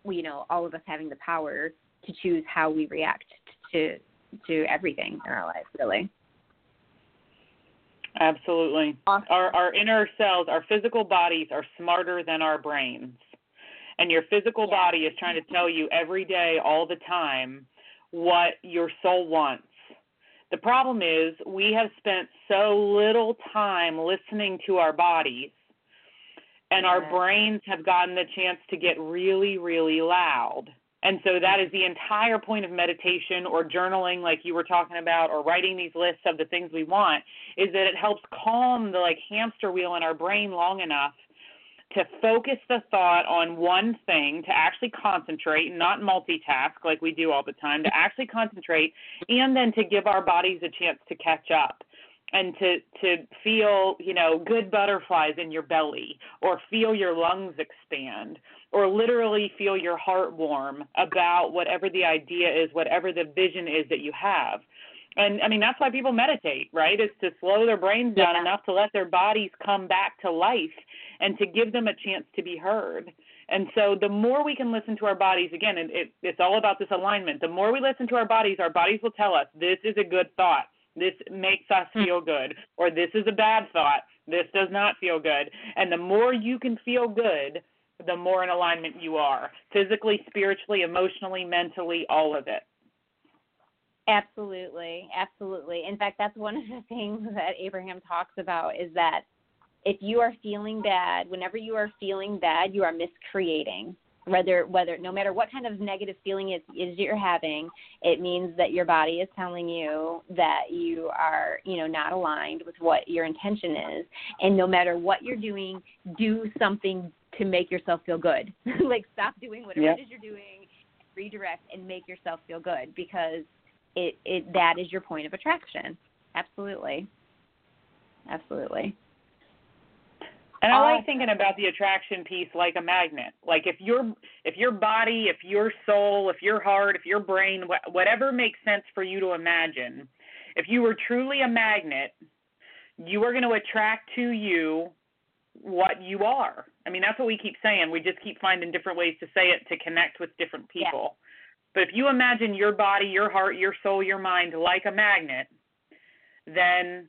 you know all of us having the power to choose how we react to to everything in our life really. Absolutely. Awesome. our our inner cells our physical bodies are smarter than our brains and your physical yeah. body is trying to tell you every day, all the time, what your soul wants. The problem is we have spent so little time listening to our bodies, and our brains have gotten the chance to get really, really loud. And so that is the entire point of meditation or journaling like you were talking about or writing these lists of the things we want is that it helps calm the like hamster wheel in our brain long enough to focus the thought on one thing, to actually concentrate, not multitask like we do all the time, to actually concentrate, and then to give our bodies a chance to catch up and to to feel you know good butterflies in your belly or feel your lungs expand or literally feel your heart warm about whatever the idea is whatever the vision is that you have and i mean that's why people meditate right is to slow their brains down yeah. enough to let their bodies come back to life and to give them a chance to be heard. And so the more we can listen to our bodies, again, it, it, it's all about this alignment. The more we listen to our bodies, our bodies will tell us this is a good thought. This makes us hmm. feel good. Or this is a bad thought. This does not feel good. And the more you can feel good, the more in alignment you are physically, spiritually, emotionally, mentally, all of it. Absolutely, absolutely. In fact, that's one of the things that Abraham talks about is that if you are feeling bad, whenever you are feeling bad, you are miscreating. Whether whether no matter what kind of negative feeling it is you're having, it means that your body is telling you that you are, you know, not aligned with what your intention is. And no matter what you're doing, do something to make yourself feel good. like stop doing whatever yep. it is you're doing, redirect and make yourself feel good because it, it that is your point of attraction. Absolutely. absolutely. And I like thinking about the attraction piece like a magnet. Like if your if your body, if your soul, if your heart, if your brain, whatever makes sense for you to imagine, if you were truly a magnet, you are going to attract to you what you are. I mean, that's what we keep saying. We just keep finding different ways to say it to connect with different people. Yeah. But if you imagine your body, your heart, your soul, your mind like a magnet, then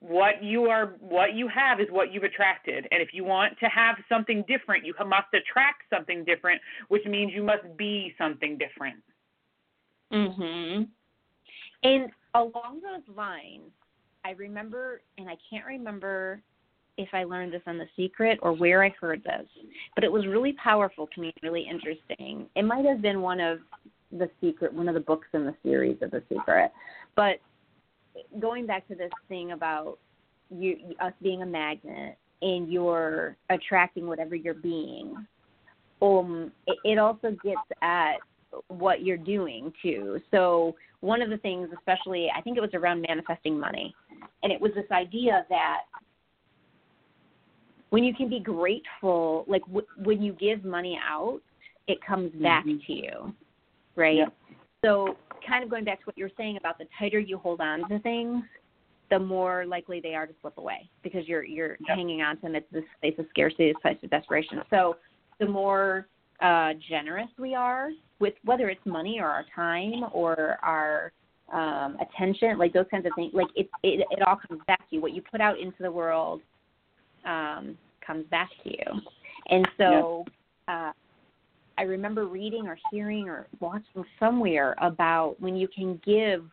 what you are what you have is what you've attracted. And if you want to have something different you must attract something different which means you must be something different. Mhm and along those lines i remember and i can't remember if i learned this on the secret or where i heard this but it was really powerful to me really interesting. It might have been one of the secret one of the books in the series of the secret but going back to this thing about you us being a magnet and you're attracting whatever you're being um it, it also gets at what you're doing too. So one of the things especially i think it was around manifesting money and it was this idea that when you can be grateful like w- when you give money out it comes back mm-hmm. to you right yep. so kind of going back to what you were saying about the tighter you hold on to things, the more likely they are to slip away because you're you're yep. hanging on to them. It's this place of scarcity, this place of desperation. So the more uh, generous we are with whether it's money or our time or our um, attention, like those kinds of things, like it, it it all comes back to you. What you put out into the world um, comes back to you. And so yep. uh, I remember reading or hearing or watching somewhere about when you can give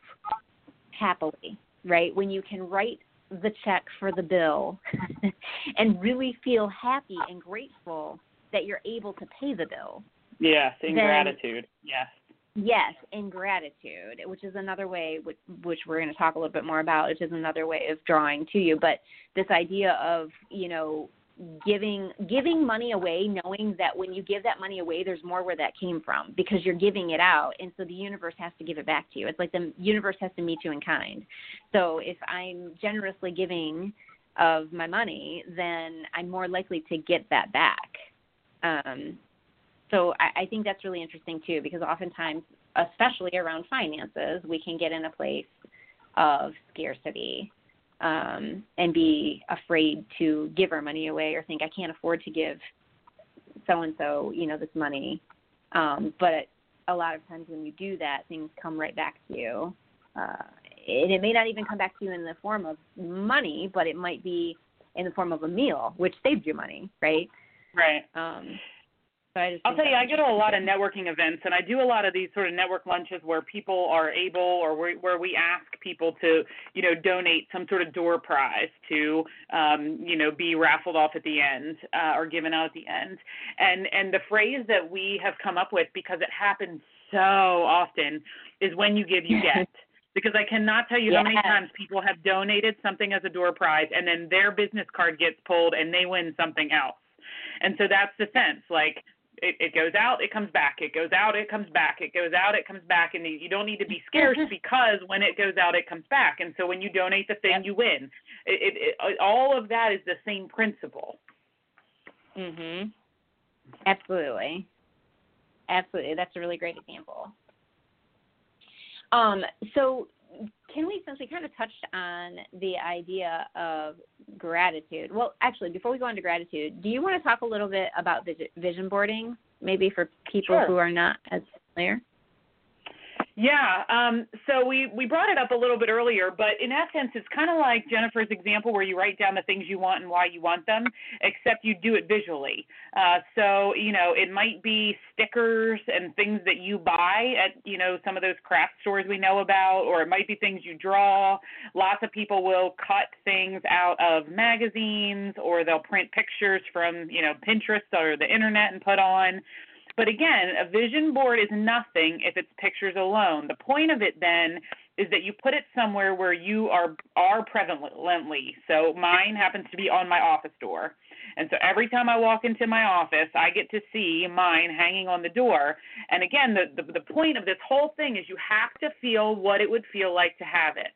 happily, right? When you can write the check for the bill and really feel happy and grateful that you're able to pay the bill. Yes, in then, gratitude. Yes. Yes, in gratitude, which is another way, which, which we're going to talk a little bit more about, which is another way of drawing to you. But this idea of, you know, giving giving money away knowing that when you give that money away there's more where that came from because you're giving it out and so the universe has to give it back to you. It's like the universe has to meet you in kind. So if i'm generously giving of my money then i'm more likely to get that back. Um, so I, I think that's really interesting too because oftentimes especially around finances we can get in a place of scarcity um, and be afraid to give our money away or think I can't afford to give so and so, you know, this money. Um, but a lot of times when you do that, things come right back to you. Uh, and it may not even come back to you in the form of money, but it might be in the form of a meal, which saved you money, right? Right. Um, I'll tell you, I go to a lot of networking events, and I do a lot of these sort of network lunches where people are able, or where we ask people to, you know, donate some sort of door prize to, um, you know, be raffled off at the end uh, or given out at the end. And and the phrase that we have come up with because it happens so often is when you give, you get. because I cannot tell you yes. how many times people have donated something as a door prize and then their business card gets pulled and they win something else. And so that's the sense. Like it, it goes out, it comes back. It goes out, it comes back. It goes out, it comes back. And you don't need to be scarce because when it goes out, it comes back. And so when you donate the thing, you win. It, it, it, all of that is the same principle. Mhm. Absolutely. Absolutely. That's a really great example. Um, so can we, since we kind of touched on the idea of gratitude, well, actually, before we go into gratitude, do you want to talk a little bit about vision boarding, maybe for people sure. who are not as familiar? Yeah, um, so we, we brought it up a little bit earlier, but in essence, it's kind of like Jennifer's example where you write down the things you want and why you want them, except you do it visually. Uh, so, you know, it might be stickers and things that you buy at, you know, some of those craft stores we know about, or it might be things you draw. Lots of people will cut things out of magazines, or they'll print pictures from, you know, Pinterest or the internet and put on. But again, a vision board is nothing if it's pictures alone. The point of it then is that you put it somewhere where you are are prevalently. So mine happens to be on my office door. And so every time I walk into my office, I get to see mine hanging on the door. And again, the, the, the point of this whole thing is you have to feel what it would feel like to have it.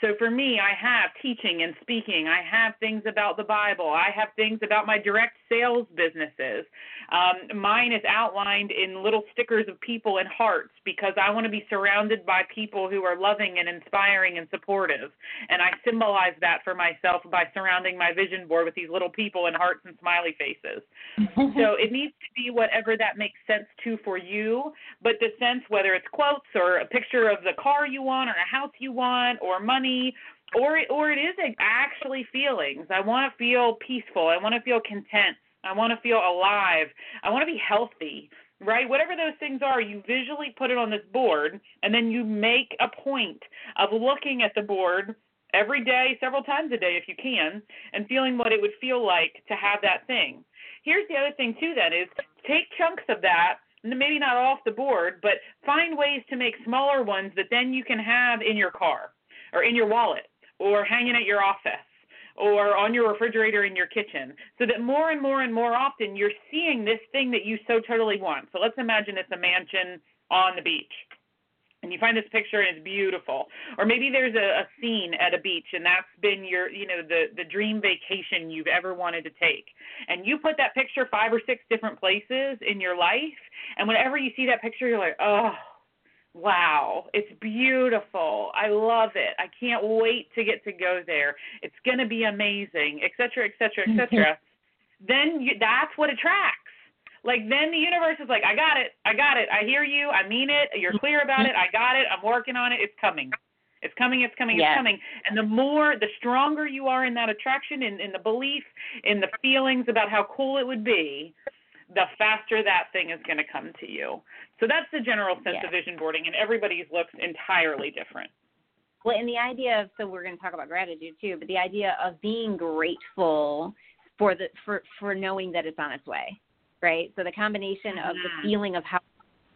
So for me, I have teaching and speaking. I have things about the Bible. I have things about my direct sales businesses. Um, mine is outlined in little stickers of people and hearts because I want to be surrounded by people who are loving and inspiring and supportive. And I symbolize that for myself by surrounding my vision board with these little people and hearts and smiley faces. so it needs to be whatever that makes sense to for you, but the sense whether it's quotes or a picture of the car you want or a house you want or money or or it is actually feelings. I want to feel peaceful. I want to feel content. I want to feel alive. I want to be healthy, right? Whatever those things are, you visually put it on this board, and then you make a point of looking at the board every day, several times a day if you can, and feeling what it would feel like to have that thing. Here's the other thing, too, then, is take chunks of that maybe not off the board, but find ways to make smaller ones that then you can have in your car or in your wallet or hanging at your office or on your refrigerator in your kitchen so that more and more and more often you're seeing this thing that you so totally want. So let's imagine it's a mansion on the beach. And you find this picture and it's beautiful. Or maybe there's a, a scene at a beach and that's been your, you know, the the dream vacation you've ever wanted to take. And you put that picture five or six different places in your life and whenever you see that picture you're like, "Oh, wow, it's beautiful. I love it. I can't wait to get to go there. It's going to be amazing, et cetera, et cetera, et mm-hmm. cetera. then you, that's what attracts. Like then the universe is like, I got it, I got it, I hear you, I mean it, you're clear about mm-hmm. it, I got it, I'm working on it, it's coming. It's coming, it's coming, yes. it's coming. And the more, the stronger you are in that attraction, in, in the belief, in the feelings about how cool it would be, the faster that thing is going to come to you. So that's the general sense yeah. of vision boarding, and everybody's looks entirely different. Well, and the idea of so we're going to talk about gratitude too, but the idea of being grateful for the for for knowing that it's on its way, right? So the combination mm-hmm. of the mm-hmm. feeling of how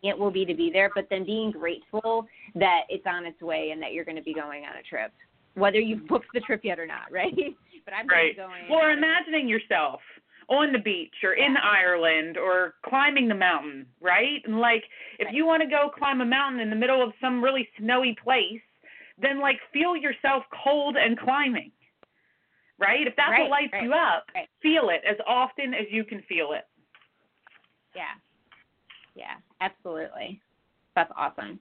it will be to be there, but then being grateful that it's on its way and that you're going to be going on a trip, whether you've booked the trip yet or not, right? But I'm right. going. Or imagining yourself on the beach or in Ireland or climbing the mountain, right? And like if you want to go climb a mountain in the middle of some really snowy place, then like feel yourself cold and climbing. Right? If that's right, what lights right, you up, right. feel it as often as you can feel it. Yeah. Yeah, absolutely. That's awesome.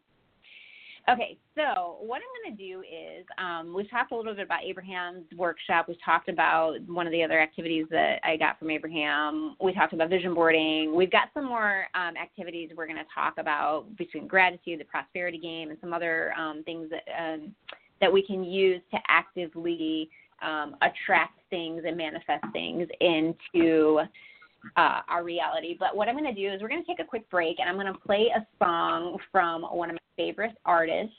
Okay, so what I'm going to do is um, we've talked a little bit about Abraham's workshop. We've talked about one of the other activities that I got from Abraham. We talked about vision boarding. We've got some more um, activities we're going to talk about between gratitude, the prosperity game, and some other um, things that um, that we can use to actively um, attract things and manifest things into uh, our reality. But what I'm going to do is we're going to take a quick break and I'm going to play a song from one of favorite artist.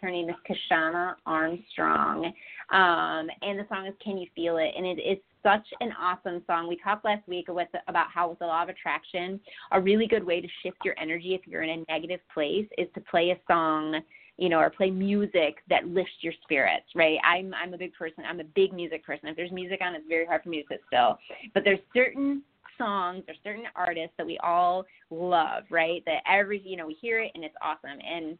Her name is Kashana Armstrong. Um, and the song is Can You Feel It? And it is such an awesome song. We talked last week with, about how with the law of attraction, a really good way to shift your energy if you're in a negative place is to play a song you know, or play music that lifts your spirits, right? I'm I'm a big person. I'm a big music person. If there's music on, it's very hard for me to sit still. But there's certain songs or certain artists that we all love, right? That every you know we hear it and it's awesome. And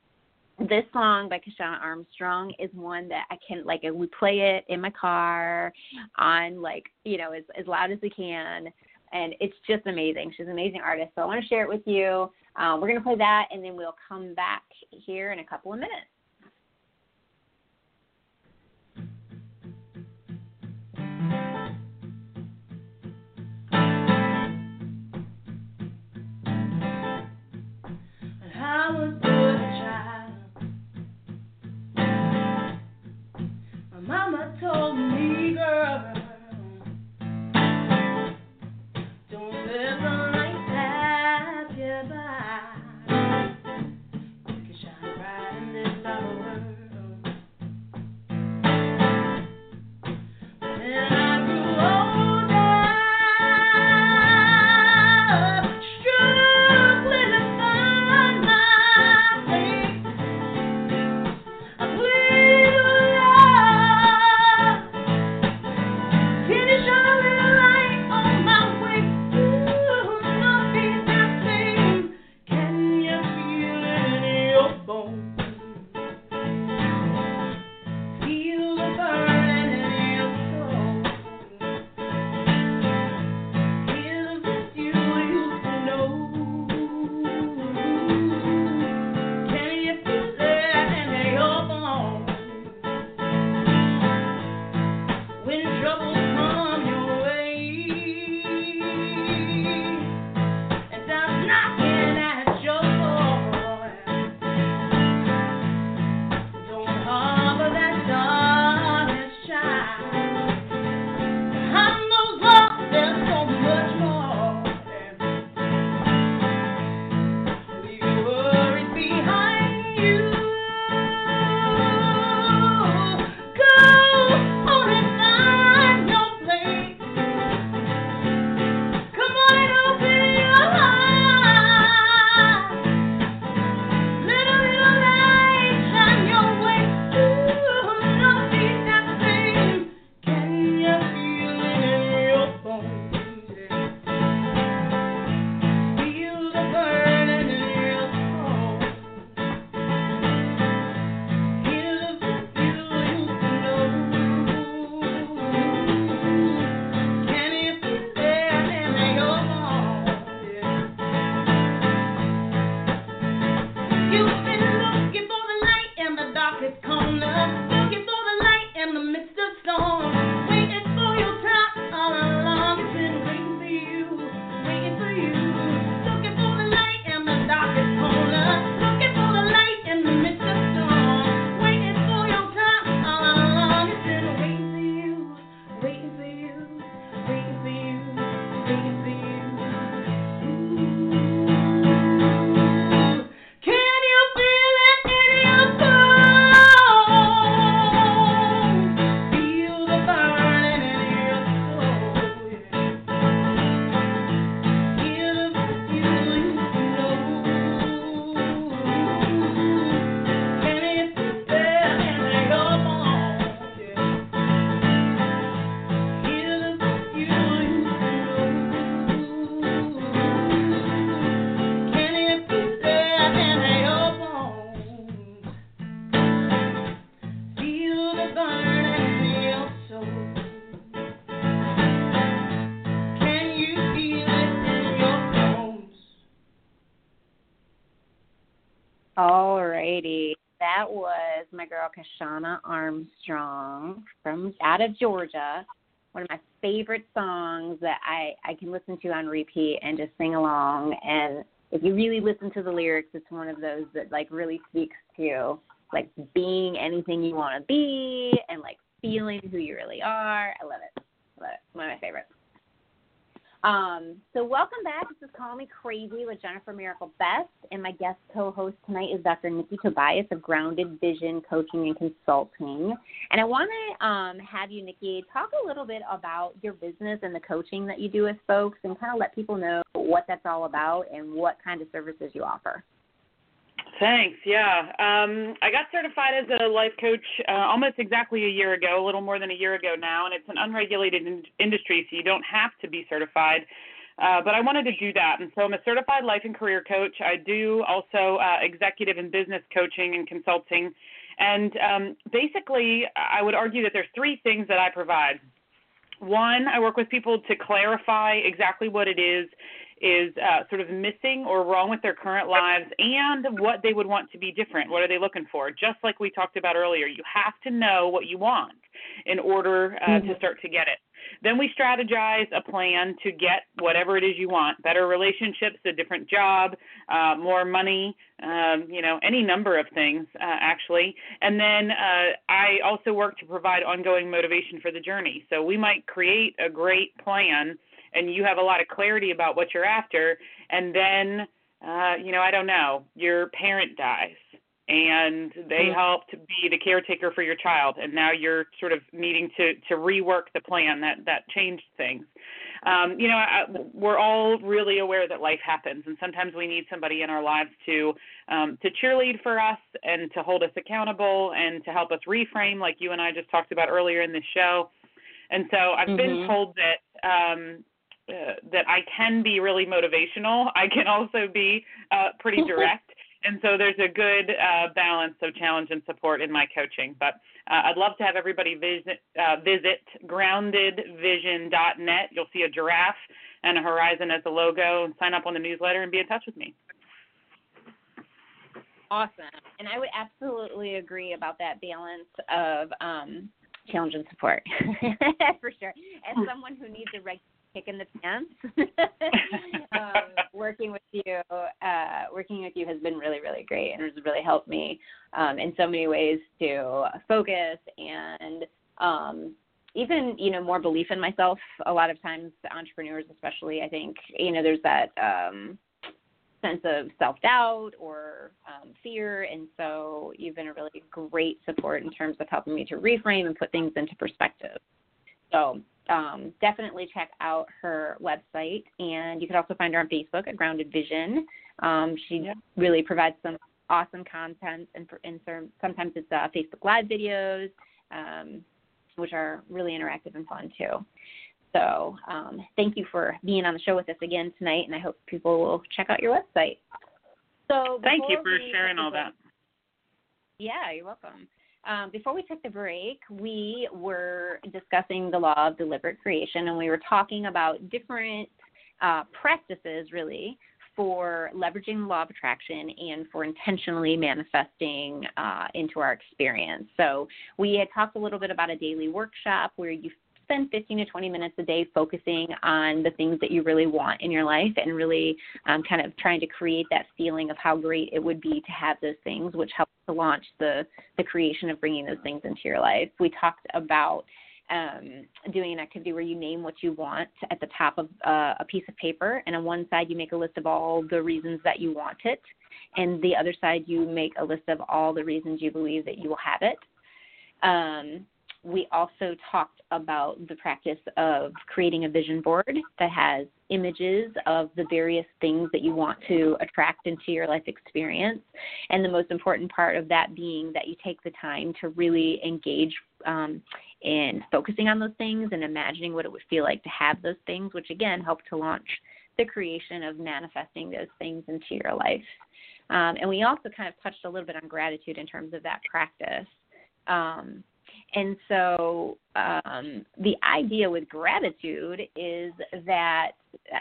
this song by Kashana Armstrong is one that I can like we play it in my car on like you know as as loud as we can, and it's just amazing. She's an amazing artist, so I want to share it with you. Um, we're gonna play that, and then we'll come back here in a couple of minutes. My mama told me, girl, Armstrong from out of Georgia. One of my favorite songs that I, I can listen to on repeat and just sing along. And if you really listen to the lyrics, it's one of those that like really speaks to like being anything you want to be and like feeling who you really are. I love it. I love it. One of my favorites. Um, so welcome back. This is Call Me Crazy with Jennifer Miracle Best, and my guest co-host tonight is Dr. Nikki Tobias of Grounded Vision Coaching and Consulting. And I want to um, have you, Nikki, talk a little bit about your business and the coaching that you do with folks, and kind of let people know what that's all about and what kind of services you offer. Thanks. Yeah. Um, I got certified as a life coach uh, almost exactly a year ago, a little more than a year ago now, and it's an unregulated in- industry, so you don't have to be certified. Uh, but I wanted to do that, and so I'm a certified life and career coach. I do also uh, executive and business coaching and consulting, and um, basically, I would argue that there's three things that I provide. One, I work with people to clarify exactly what it is is uh, sort of missing or wrong with their current lives and what they would want to be different. What are they looking for? Just like we talked about earlier, you have to know what you want in order uh, mm-hmm. to start to get it. Then we strategize a plan to get whatever it is you want better relationships, a different job, uh, more money, um, you know, any number of things, uh, actually. And then uh, I also work to provide ongoing motivation for the journey. So we might create a great plan and you have a lot of clarity about what you're after and then uh you know i don't know your parent dies and they mm-hmm. helped be the caretaker for your child and now you're sort of needing to to rework the plan that that changed things um you know I, we're all really aware that life happens and sometimes we need somebody in our lives to um to cheerlead for us and to hold us accountable and to help us reframe like you and I just talked about earlier in the show and so I've mm-hmm. been told that um uh, that I can be really motivational. I can also be uh, pretty direct. and so there's a good uh, balance of challenge and support in my coaching. But uh, I'd love to have everybody visit, uh, visit groundedvision.net. You'll see a giraffe and a horizon as a logo and sign up on the newsletter and be in touch with me. Awesome. And I would absolutely agree about that balance of um, challenge and support for sure. As someone who needs a regular kick in the pants. um, working with you, uh, working with you has been really, really great, and has really helped me um, in so many ways to focus and um, even you know more belief in myself. A lot of times, entrepreneurs, especially, I think you know there's that. Um, sense of self doubt or um, fear. And so you've been a really great support in terms of helping me to reframe and put things into perspective. So um, definitely check out her website, and you can also find her on Facebook at Grounded Vision. Um, she yeah. really provides some awesome content, and, for, and sometimes it's uh, Facebook Live videos, um, which are really interactive and fun too. So um, thank you for being on the show with us again tonight, and I hope people will check out your website. So thank you for sharing all that. Yeah, you're welcome. Um, before we took the break, we were discussing the law of deliberate creation, and we were talking about different uh, practices, really, for leveraging the law of attraction and for intentionally manifesting uh, into our experience. So, we had talked a little bit about a daily workshop where you spend 15 to 20 minutes a day focusing on the things that you really want in your life and really um, kind of trying to create that feeling of how great it would be to have those things, which helps to launch the, the creation of bringing those things into your life. We talked about um, doing an activity where you name what you want at the top of uh, a piece of paper, and on one side you make a list of all the reasons that you want it, and the other side you make a list of all the reasons you believe that you will have it. Um, we also talked about the practice of creating a vision board that has images of the various things that you want to attract into your life experience. And the most important part of that being that you take the time to really engage um, in focusing on those things and imagining what it would feel like to have those things, which again help to launch the creation of manifesting those things into your life. Um, and we also kind of touched a little bit on gratitude in terms of that practice. Um, and so um, the idea with gratitude is that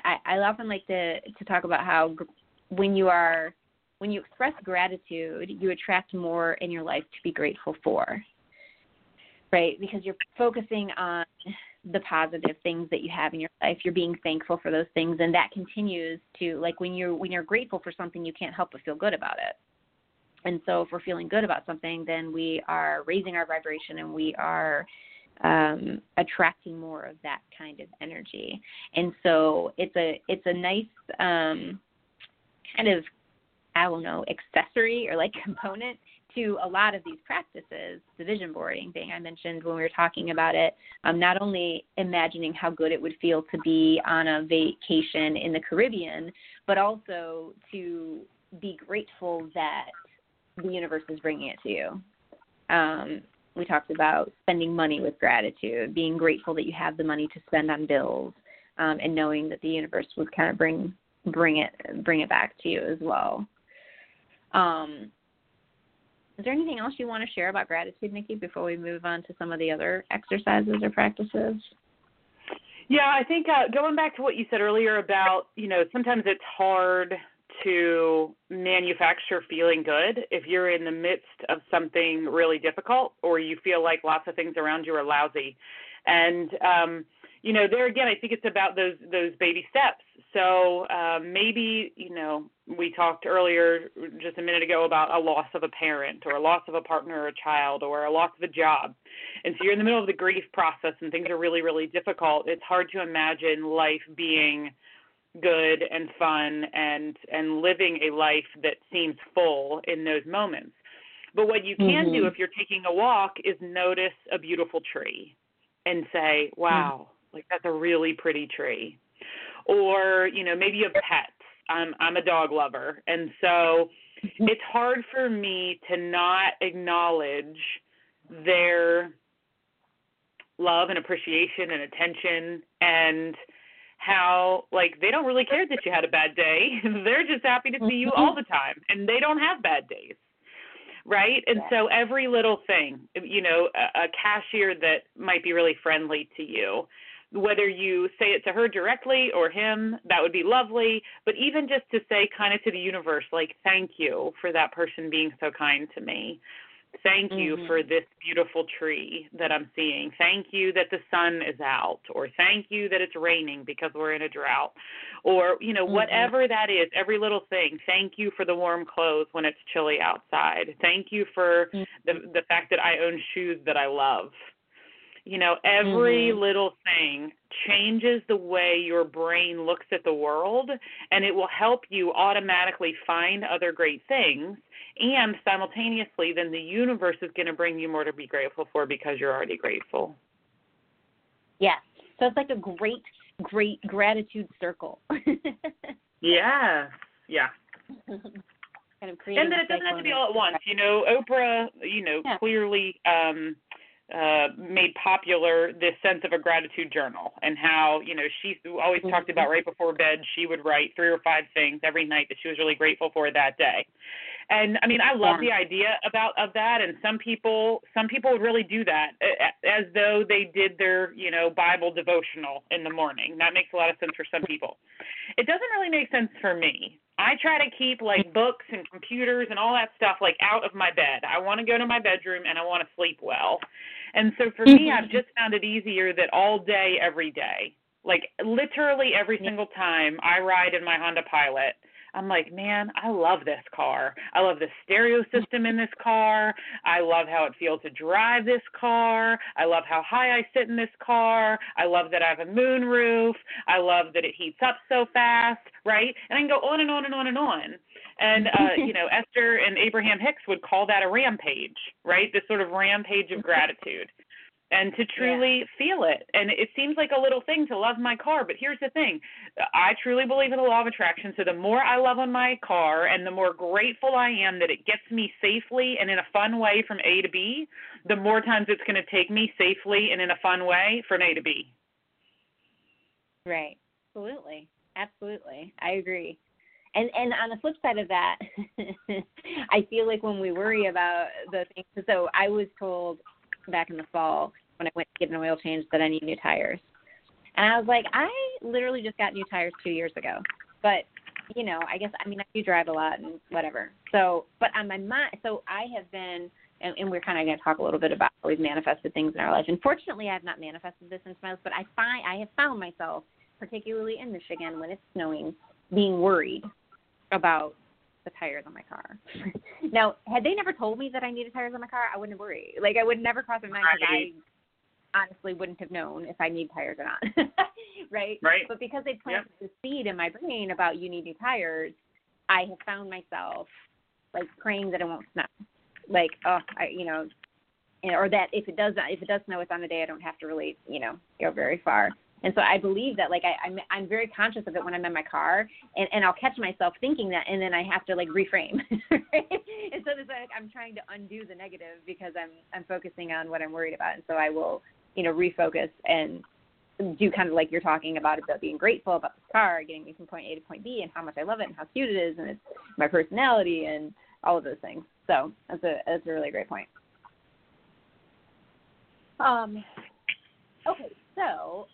I, I often like to, to talk about how gr- when you are when you express gratitude, you attract more in your life to be grateful for. Right? Because you're focusing on the positive things that you have in your life. You're being thankful for those things and that continues to like when you're when you're grateful for something you can't help but feel good about it. And so if we're feeling good about something, then we are raising our vibration and we are um, attracting more of that kind of energy. And so it's a it's a nice um, kind of I don't know accessory or like component to a lot of these practices, the vision boarding thing I mentioned when we were talking about it, um, not only imagining how good it would feel to be on a vacation in the Caribbean, but also to be grateful that the universe is bringing it to you. Um, we talked about spending money with gratitude, being grateful that you have the money to spend on bills, um, and knowing that the universe would kind of bring bring it bring it back to you as well. Um, is there anything else you want to share about gratitude, Nikki, before we move on to some of the other exercises or practices? Yeah, I think uh, going back to what you said earlier about, you know, sometimes it's hard to manufacture feeling good if you're in the midst of something really difficult or you feel like lots of things around you are lousy. And um, you know, there again, I think it's about those those baby steps. So um, maybe you know, we talked earlier just a minute ago about a loss of a parent or a loss of a partner or a child or a loss of a job, and so you're in the middle of the grief process and things are really really difficult. It's hard to imagine life being good and fun and and living a life that seems full in those moments. But what you can mm-hmm. do if you're taking a walk is notice a beautiful tree and say, "Wow, mm-hmm. like that's a really pretty tree." Or, you know, maybe you have pets. I'm I'm a dog lover, and so mm-hmm. it's hard for me to not acknowledge their love and appreciation and attention and how like they don't really care that you had a bad day. They're just happy to see you mm-hmm. all the time and they don't have bad days. Right? And so every little thing, you know, a, a cashier that might be really friendly to you, whether you say it to her directly or him, that would be lovely. But even just to say kind of to the universe, like, thank you for that person being so kind to me. Thank you mm-hmm. for this beautiful tree that I'm seeing. Thank you that the sun is out, or thank you that it's raining because we're in a drought, or you know mm-hmm. whatever that is. Every little thing. Thank you for the warm clothes when it's chilly outside. Thank you for mm-hmm. the the fact that I own shoes that I love. You know, every mm-hmm. little thing changes the way your brain looks at the world, and it will help you automatically find other great things and simultaneously then the universe is going to bring you more to be grateful for because you're already grateful. Yes. So it's like a great great gratitude circle. Yeah yeah. Kind of and then it doesn't have to be all at once. You know oprah you know yeah. clearly um uh, made popular this sense of a gratitude journal and how you know she always mm-hmm. talked about right before bed she would write three or five things every night that she was really grateful for that day and i mean i love the idea about of that and some people some people would really do that as though they did their you know bible devotional in the morning that makes a lot of sense for some people it doesn't really make sense for me I try to keep like books and computers and all that stuff like out of my bed. I want to go to my bedroom and I want to sleep well. And so for me, I've mm-hmm. just found it easier that all day, every day, like literally every single time I ride in my Honda Pilot, I'm like, man, I love this car. I love the stereo system in this car. I love how it feels to drive this car. I love how high I sit in this car. I love that I have a moon roof. I love that it heats up so fast, right? And I can go on and on and on and on. And uh, you know, Esther and Abraham Hicks would call that a rampage, right? This sort of rampage of gratitude and to truly yeah. feel it. And it seems like a little thing to love my car, but here's the thing I truly believe in the law of attraction. So the more I love on my car and the more grateful I am that it gets me safely and in a fun way from A to B, the more times it's going to take me safely and in a fun way from A to B. Right. Absolutely. Absolutely. I agree. And and on the flip side of that, I feel like when we worry about the things so I was told back in the fall when I went to get an oil change that I need new tires. And I was like, I literally just got new tires two years ago. But you know, I guess I mean I do drive a lot and whatever. So, but on my mind, so I have been, and, and we're kind of going to talk a little bit about how we've manifested things in our life. Unfortunately, I have not manifested this in life, but I find I have found myself, particularly in Michigan when it's snowing, being worried about the tires on my car. now, had they never told me that I needed tires on my car, I wouldn't worry. Like I would never cross my mind because I honestly wouldn't have known if I need tires or not. right? Right. But because they planted the seed in my brain about you need new tires, I have found myself like praying that it won't snow. Like, oh, I, you know, or that if it does if it does snow, it's on a day I don't have to really, you know, go very far. And so I believe that like I, I'm I'm very conscious of it when I'm in my car and, and I'll catch myself thinking that and then I have to like reframe. And so it's like I'm trying to undo the negative because I'm I'm focusing on what I'm worried about and so I will, you know, refocus and do kind of like you're talking about about being grateful about this car, getting me from point A to point B and how much I love it and how cute it is and it's my personality and all of those things. So that's a that's a really great point. Um okay, so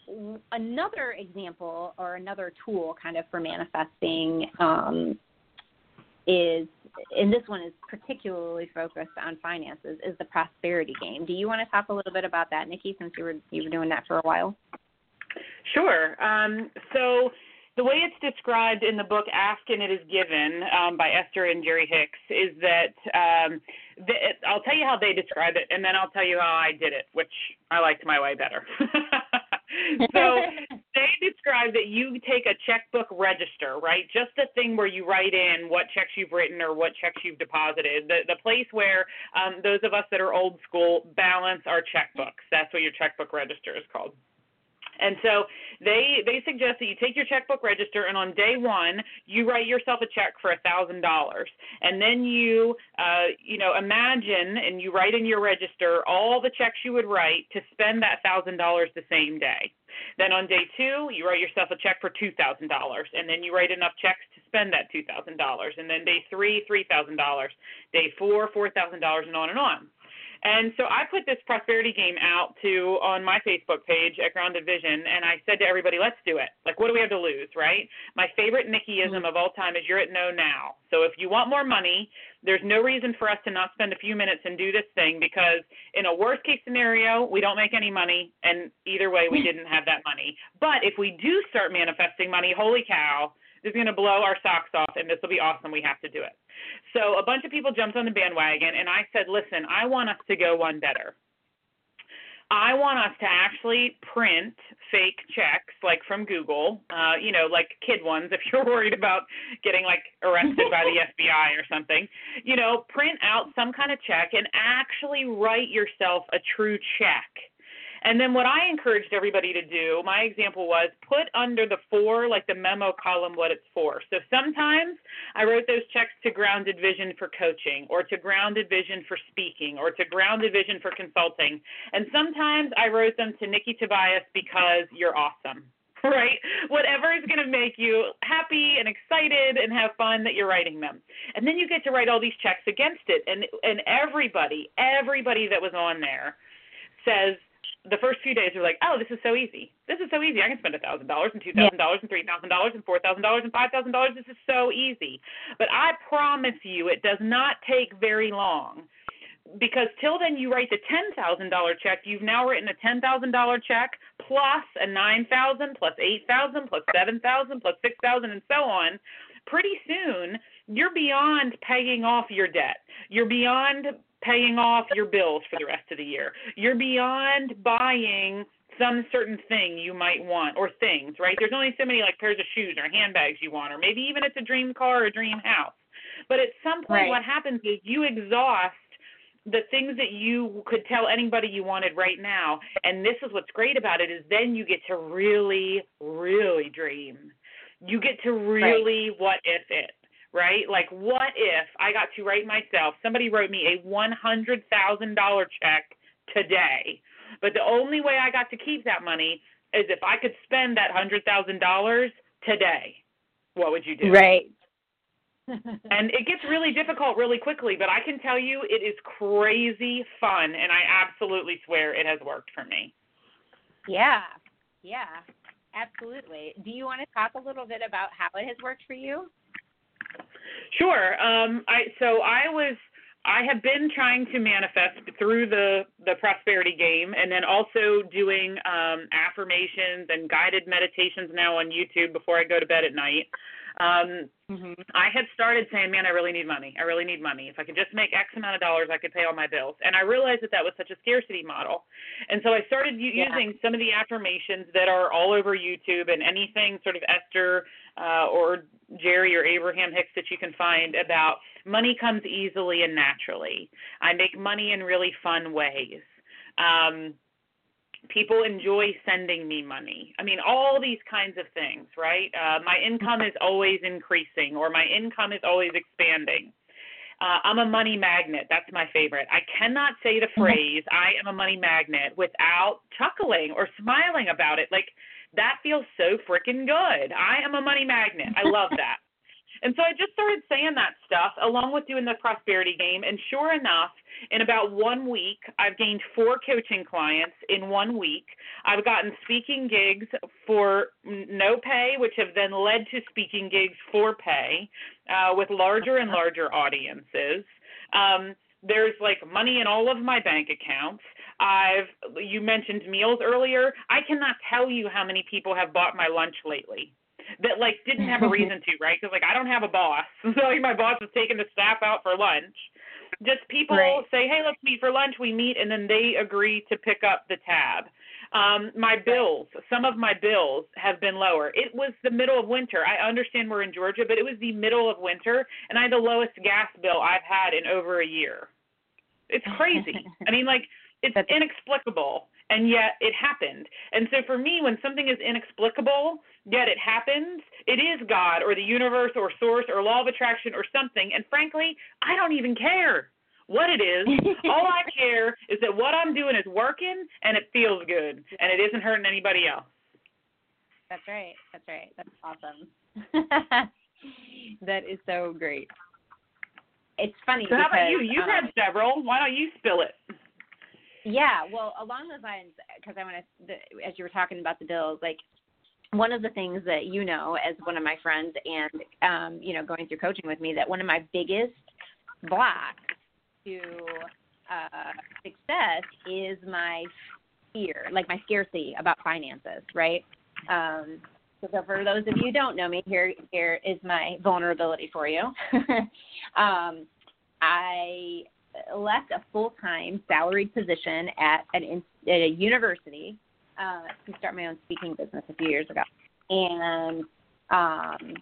another example or another tool kind of for manifesting um, is and this one is particularly focused on finances is the prosperity game. Do you want to talk a little bit about that nikki since you were you were doing that for a while? Sure. Um, so the way it's described in the book Ask and It Is Given um, by Esther and Jerry Hicks is that um, the, I'll tell you how they describe it, and then I'll tell you how I did it, which I liked my way better. so they describe that you take a checkbook register, right? Just the thing where you write in what checks you've written or what checks you've deposited. The the place where um, those of us that are old school balance our checkbooks. That's what your checkbook register is called. And so they they suggest that you take your checkbook register and on day one you write yourself a check for a thousand dollars, and then you uh, you know imagine and you write in your register all the checks you would write to spend that thousand dollars the same day. Then on day two you write yourself a check for two thousand dollars, and then you write enough checks to spend that two thousand dollars, and then day three three thousand dollars, day four four thousand dollars, and on and on. And so I put this prosperity game out to on my Facebook page at Grounded Vision, and I said to everybody, "Let's do it. Like, what do we have to lose, right?" My favorite Nikkiism mm-hmm. of all time is "You're at no now." So if you want more money, there's no reason for us to not spend a few minutes and do this thing because in a worst case scenario, we don't make any money, and either way, we didn't have that money. But if we do start manifesting money, holy cow! Is going to blow our socks off, and this will be awesome. We have to do it. So a bunch of people jumped on the bandwagon, and I said, listen, I want us to go one better. I want us to actually print fake checks, like from Google, uh, you know, like kid ones, if you're worried about getting like arrested by the FBI or something. You know, print out some kind of check and actually write yourself a true check and then what I encouraged everybody to do, my example was put under the for, like the memo column, what it's for. So sometimes I wrote those checks to Grounded Vision for coaching, or to Grounded Vision for speaking, or to Grounded Vision for consulting. And sometimes I wrote them to Nikki Tobias because you're awesome right? Whatever is going to make you happy and excited and have fun that you're writing them. And then you get to write all these checks against it. And and everybody, everybody that was on there says the first few days are like, oh, this is so easy. This is so easy. I can spend a thousand dollars and two thousand dollars and three thousand dollars and four thousand dollars and five thousand dollars. This is so easy. But I promise you, it does not take very long. Because till then, you write the ten thousand dollar check. You've now written a ten thousand dollar check plus a nine thousand, plus eight thousand, plus seven thousand, plus six thousand, and so on. Pretty soon, you're beyond paying off your debt. You're beyond paying off your bills for the rest of the year. You're beyond buying some certain thing you might want or things, right? There's only so many like pairs of shoes or handbags you want, or maybe even it's a dream car or a dream house. But at some point, right. what happens is you exhaust the things that you could tell anybody you wanted right now. And this is what's great about it is then you get to really, really dream. You get to really right. what if it right? Like, what if I got to write myself, somebody wrote me a $100,000 check today, but the only way I got to keep that money is if I could spend that $100,000 today. What would you do? Right. and it gets really difficult really quickly, but I can tell you it is crazy fun, and I absolutely swear it has worked for me. Yeah, yeah, absolutely. Do you want to talk a little bit about how it has worked for you? Sure. Um, I so I was I have been trying to manifest through the the prosperity game, and then also doing um, affirmations and guided meditations now on YouTube before I go to bed at night. Um, Mm-hmm. I had started saying, man, I really need money. I really need money. If I could just make X amount of dollars, I could pay all my bills. And I realized that that was such a scarcity model. And so I started u- Yeah. using some of the affirmations that are all over YouTube and anything sort of Esther uh, or Jerry or Abraham Hicks that you can find about money comes easily and naturally. I make money in really fun ways. Um, people enjoy sending me money. I mean, all these kinds of things, right? Uh, my income is always increasing, or my income is always expanding. Uh, I'm a money magnet. That's my favorite. I cannot say the phrase "I am a money magnet" without chuckling or smiling about it. Like that feels so freaking good. I am a money magnet. I love that. And so I just started saying that stuff along with doing the prosperity game. And sure enough, in about one week, I've gained four coaching clients in one week. I've gotten speaking gigs for no pay, which have then led to speaking gigs for pay uh, with larger and larger audiences. Um, there's like money in all of my bank accounts. I've you mentioned meals earlier. I cannot tell you how many people have bought my lunch lately that like didn't have a reason to, right? Because like I don't have a boss, so like my boss is taking the staff out for lunch. Just people Right. say, hey, let's meet for lunch. We meet, and then they agree to pick up the tab. Um, my bills, some of my bills have been lower. It was the middle of winter. I understand we're in Georgia, but it was the middle of winter, and I had the lowest gas bill I've had in over a year. It's crazy. I mean, like it's inexplicable, and yet it happened. And so for me, when something is inexplicable, yet it happens, it is God or the universe or source or law of attraction or something. And frankly, I don't even care what it is. All I care is that what I'm doing is working and it feels good and it isn't hurting anybody else. That's right. That's right. That's awesome. that is so great. It's funny So how about you? You've um, had several. Why don't you spill it? Yeah, well, along those lines, because I want to, as you were talking about the bills, like one of the things that you know as one of my friends, and um, you know, going through coaching with me, that one of my biggest blocks to uh, success is my fear, like my scarcity about finances, right? Um, so, for those of you who don't know me, here here is my vulnerability for you. um, I left a full time salaried position at an in, at a university uh, to start my own speaking business a few years ago, and um,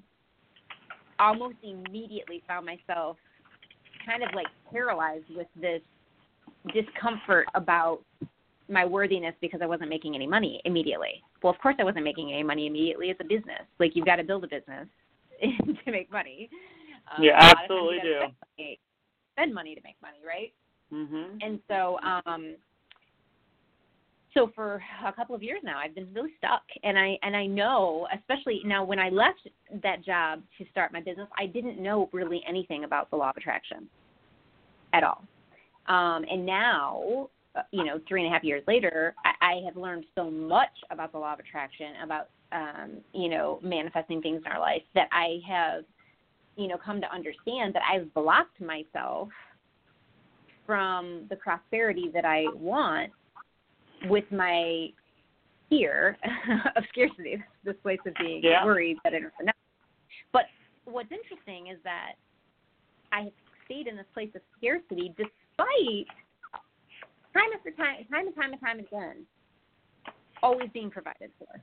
almost immediately found myself kind of like paralyzed with this discomfort about my worthiness because I wasn't making any money immediately. Well, of course I wasn't making any money immediately. It's a business. Like you've got to build a business to make money. Um, You a lot of times absolutely do. Spend money, to make money, right? Mhm. And so, um, so for a couple of years now, I've been really stuck, and I and I know, especially now when I left that job to start my business, I didn't know really anything about the law of attraction at all. Um, and now, uh, you know, three and a half years later, I, I have learned so much about the law of attraction, about um, you know, manifesting things in our life that I have, you know, come to understand that I've blocked myself from the prosperity that I want with my fear of scarcity, this place of being Yeah. worried that I don't. But what's interesting is that I have stayed in this place of scarcity despite time after time, time and time and time again, always being provided for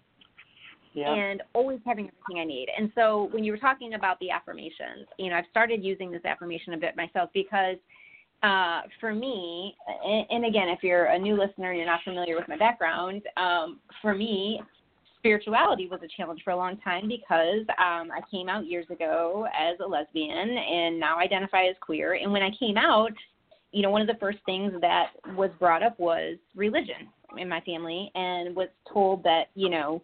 And always having everything I need. And so when you were talking about the affirmations, you know, I've started using this affirmation a bit myself because uh, for me, and, and again, if you're a new listener and you're not familiar with my background, um, for me, spirituality was a challenge for a long time because um, I came out years ago as a lesbian and now identify as queer. And when I came out, you know, one of the first things that was brought up was religion in my family and was told that, you know,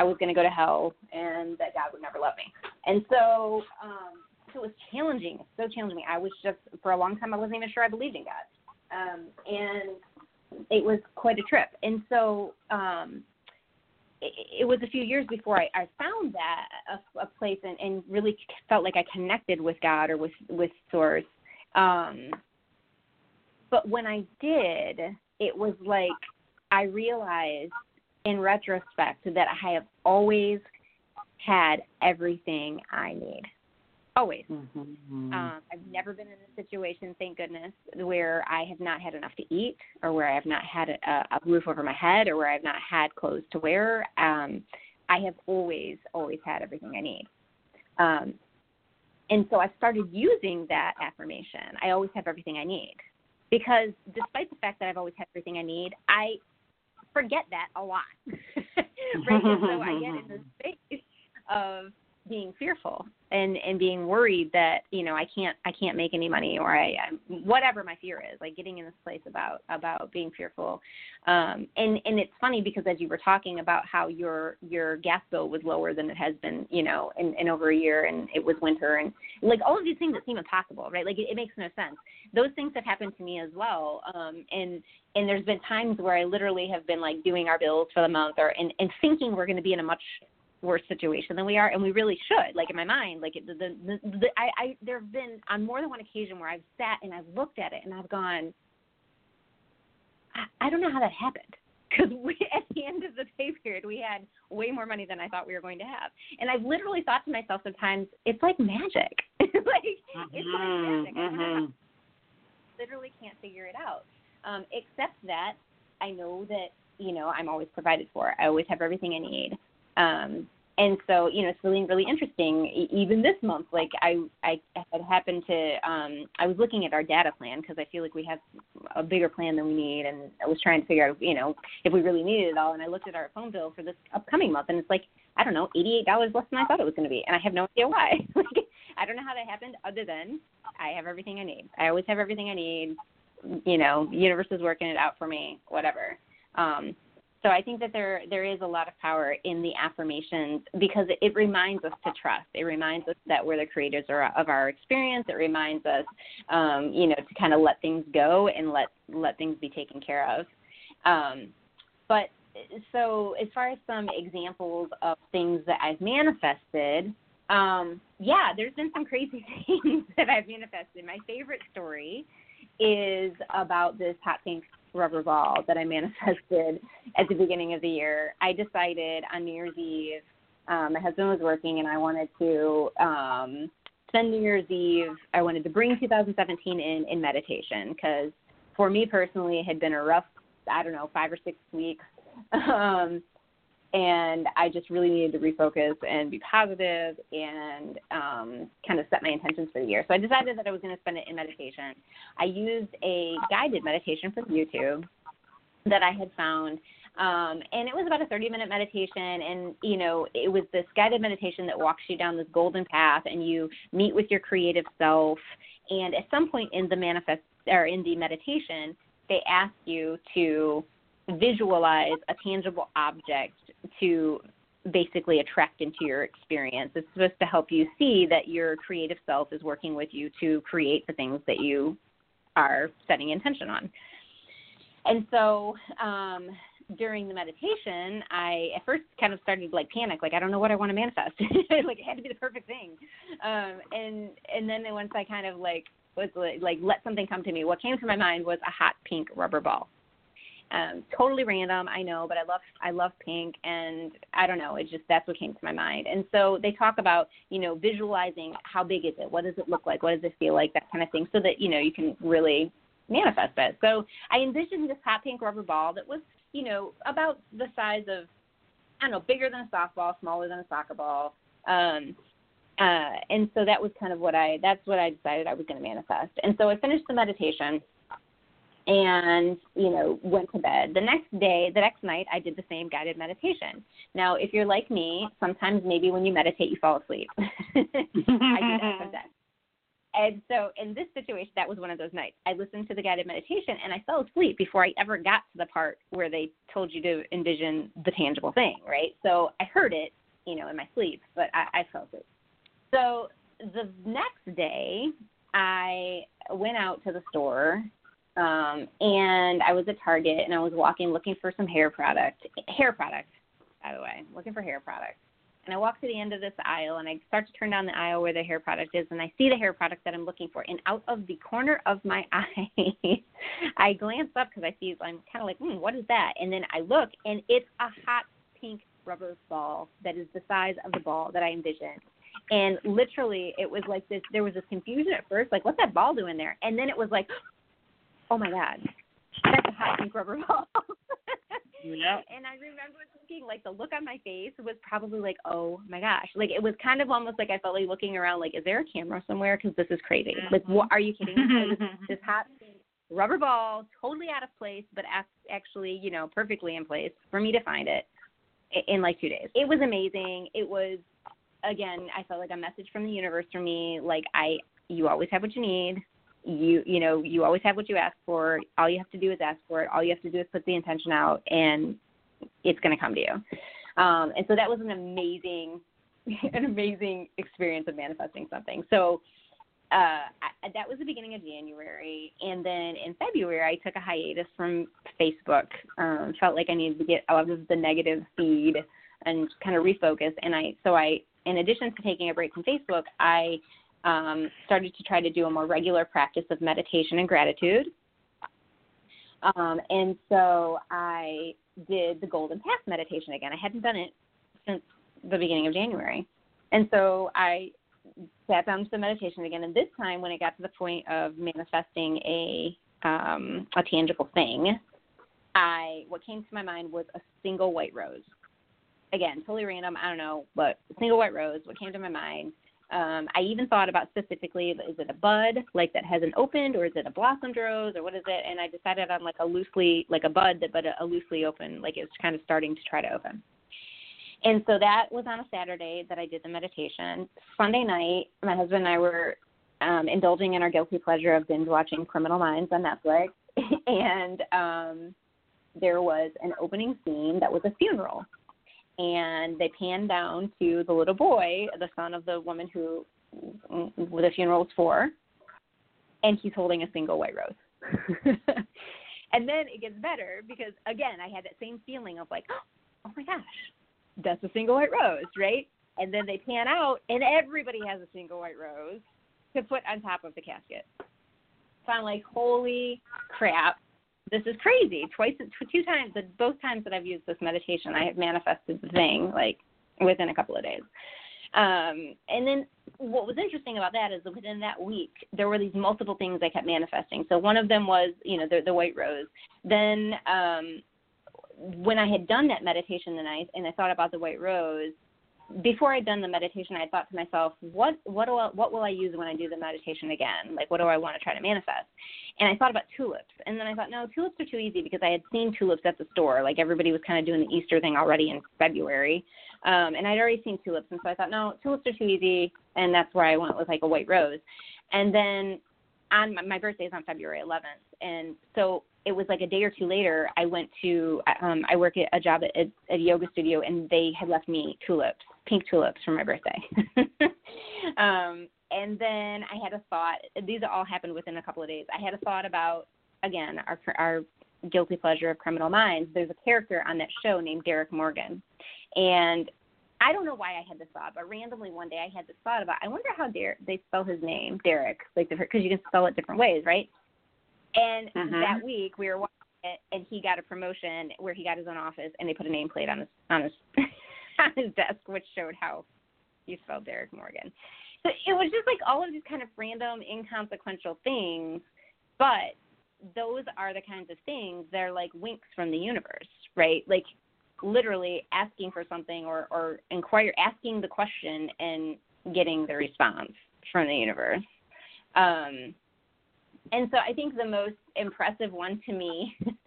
I was going to go to hell and that God would never love me. And so, um, so it was challenging, so challenging. I was just, for a long time, I wasn't even sure I believed in God. Um, and it was quite a trip. And so, um, it, it was a few years before I, I found that a, a place and, and really felt like I connected with God or with with Source. Um, but when I did, it was like I realized in retrospect that I have always had everything I need. Always. Mm-hmm. Um, I've never been in a situation, thank goodness, where I have not had enough to eat, or where I have not had a, a roof over my head, or where I've not had clothes to wear. Um, I have always, always had everything I need. Um, and so I started using that affirmation. I always have everything I need, because despite the fact that I've always had everything I need, I forget that a lot. right? So I get in this space of being fearful and and being worried that you know I can't I can't make any money or I I'm, whatever my fear is like getting in this place about about being fearful. Um and and it's funny because as you were talking about how your your gas bill was lower than it has been you know in, in over a year and it was winter and like all of these things that seem impossible right? Like it, it makes no sense. Those things have happened to me as well. Um and and there's been times where I literally have been like doing our bills for the month or and and thinking we're going to be in a much worse situation than we are, and we really should. Like in my mind, like the the, the, the I, I there have been on more than one occasion where I've sat and I've looked at it and I've gone, I, I don't know how that happened because we at the end of the pay period we had way more money than I thought we were going to have, and I've literally thought to myself sometimes it's like magic, like mm-hmm. it's like magic. I know how, literally can't figure it out, um, except that I know that you know I'm always provided for. I always have everything I need. Um, and so, you know, it's really, really interesting. Even this month, like I, I had happened to, um, I was looking at our data plan because I feel like we have a bigger plan than we need, and I was trying to figure out, you know, if we really needed it all. And I looked at our phone bill for this upcoming month, and it's like, I don't know, eighty-eight dollars less than I thought it was going to be, and I have no idea why. like, I don't know how that happened, other than I have everything I need. I always have everything I need. You know, universe is working it out for me. Whatever. Um, so I think that there there is a lot of power in the affirmations because it, reminds us to trust. It reminds us that we're the creators of our experience. It reminds us, um, you know, to kind of let things go and let let things be taken care of. Um, but so as far as some examples of things that I've manifested, um, yeah, there's been some crazy things that I've manifested. My favorite story is about this hot pink rubber ball that I manifested at the beginning of the year. I decided on New Year's Eve, um, my husband was working, and I wanted to um, spend New Year's Eve. I wanted to bring 2017 in in meditation because for me personally, it had been a rough, I don't know, five or six weeks. Um, and I just really needed to refocus and be positive and um, kind of set my intentions for the year. So I decided that I was going to spend it in meditation. I used a guided meditation from YouTube that I had found. Um, and it was about a 30 minute meditation and you know it was this guided meditation that walks you down this golden path and you meet with your creative self and at some point in the manifest or in the meditation they ask you to visualize a tangible object to basically attract into your experience. It's supposed to help you see that your creative self is working with you to create the things that you are setting intention on. And so um, during the meditation, I at first kind of started like panic, like I don't know what I want to manifest. like it had to be the perfect thing. Um, and and then once I kind of like was like, like let something come to me, what came to my mind was a hot pink rubber ball um, totally random, I know, but I love I love pink, and I don't know, it's just that's what came to my mind. And so they talk about you know visualizing how big is it, what does it look like, what does it feel like, that kind of thing, so that you know you can really manifest it. So I envisioned this hot pink rubber ball that was you know about the size of I don't know, bigger than a softball, smaller than a soccer ball. Um, uh, and so that was kind of what I that's what I decided I was going to manifest. And so I finished the meditation and you know went to bed. The next day the next night i did the same guided meditation. Now if you're like me sometimes maybe when you meditate you fall asleep. I do that sometimes. And so in this situation that was one of those nights. I listened to the guided meditation and i fell asleep before i ever got to the part where they told you to envision the tangible thing right? So i heard it you know in my sleep but i, I fell asleep. So the next day i went out to the store um, and I was at Target and I was walking looking for some hair product, hair product, by the way, looking for hair products. And I walk to the end of this aisle and I start to turn down the aisle where the hair product is and I see the hair product that I'm looking for. And out of the corner of my eye, I glance up because I see, I'm kind of like, hmm, what is that? And then I look and it's a hot pink rubber ball that is the size of the ball that I envisioned. And literally, it was like this. There was this confusion at first, like, what's that ball doing there? And then it was like, oh my god, that's a hot pink rubber ball. Yep. And I remember thinking, like, the look on my face was probably like, oh my gosh. Like, it was kind of almost like I felt like looking around, like, is there a camera somewhere? Because this is crazy. Mm-hmm. Like, what are you kidding me? This hot pink rubber ball, totally out of place, but actually, you know, perfectly in place for me to find it in like two days. It was amazing. It was, again, I felt like a message from the universe for me. Like, I, you always have what you need you you know you always have what you ask for. All you have to do is ask for it. All you have to do is put the intention out and it's going to come to you. Um and so that was an amazing an amazing experience of manifesting something. So uh I, that was the beginning of January and then in February I took a hiatus from Facebook. Um felt like I needed to get out of the negative feed and kind of refocus. And I so I in addition to taking a break from Facebook I um, started to try to do a more regular practice of meditation and gratitude. Um, and so I did the Golden Path meditation again. I hadn't done it since the beginning of January. And so I sat down to the meditation again. And this time, when it got to the point of manifesting a um, a tangible thing, I what came to my mind was a single white rose. Again, totally random. I don't know, but a single white rose. What came to my mind um, I even thought about specifically, is it a bud like that hasn't opened, or is it a blossomed rose, or what is it? And I decided on like a loosely, like a bud that, but a, a loosely open, like it's kind of starting to try to open. And so that was on a Saturday that I did the meditation. Sunday night, my husband and I were um, indulging in our guilty pleasure of binge watching Criminal Minds on Netflix, and um, there was an opening scene that was a funeral and they pan down to the little boy, the son of the woman who the funeral was for, and he's holding a single white rose. and then it gets better because again, I had that same feeling of like, oh my gosh, that's a single white rose, right? And then they pan out, and everybody has a single white rose to put on top of the casket. So I'm like, holy crap! This is crazy. Twice, two times, both times that I've used this meditation, I have manifested the thing like within a couple of days. Um, and then what was interesting about that is that within that week, there were these multiple things I kept manifesting. So one of them was, you know, the, the white rose. Then um, when I had done that meditation the night and I thought about the white rose, before I'd done the meditation, I thought to myself, what what do I, what will I use when I do the meditation again? Like, what do I want to try to manifest? And I thought about tulips, and then I thought, no, tulips are too easy because I had seen tulips at the store. Like everybody was kind of doing the Easter thing already in February, um, and I'd already seen tulips, and so I thought, no, tulips are too easy, and that's where I went with like a white rose. And then on my, my birthday is on February 11th, and so it was like a day or two later. I went to um, I work at a job at, at a yoga studio, and they had left me tulips, pink tulips, for my birthday. um, and then I had a thought. These all happened within a couple of days. I had a thought about again our our guilty pleasure of Criminal Minds. There's a character on that show named Derek Morgan, and I don't know why I had this thought, but randomly one day I had this thought about. I wonder how Derek they spell his name, Derek, like because you can spell it different ways, right? And Mhm. that week we were watching it, and he got a promotion where he got his own office, and they put a nameplate on his on his on his desk, which showed how you spelled Derek Morgan. So it was just like all of these kind of random, inconsequential things, but those are the kinds of things that are like winks from the universe, right? Like literally asking for something or or inquire asking the question and getting the response from the universe. Um, and so I think the most impressive one to me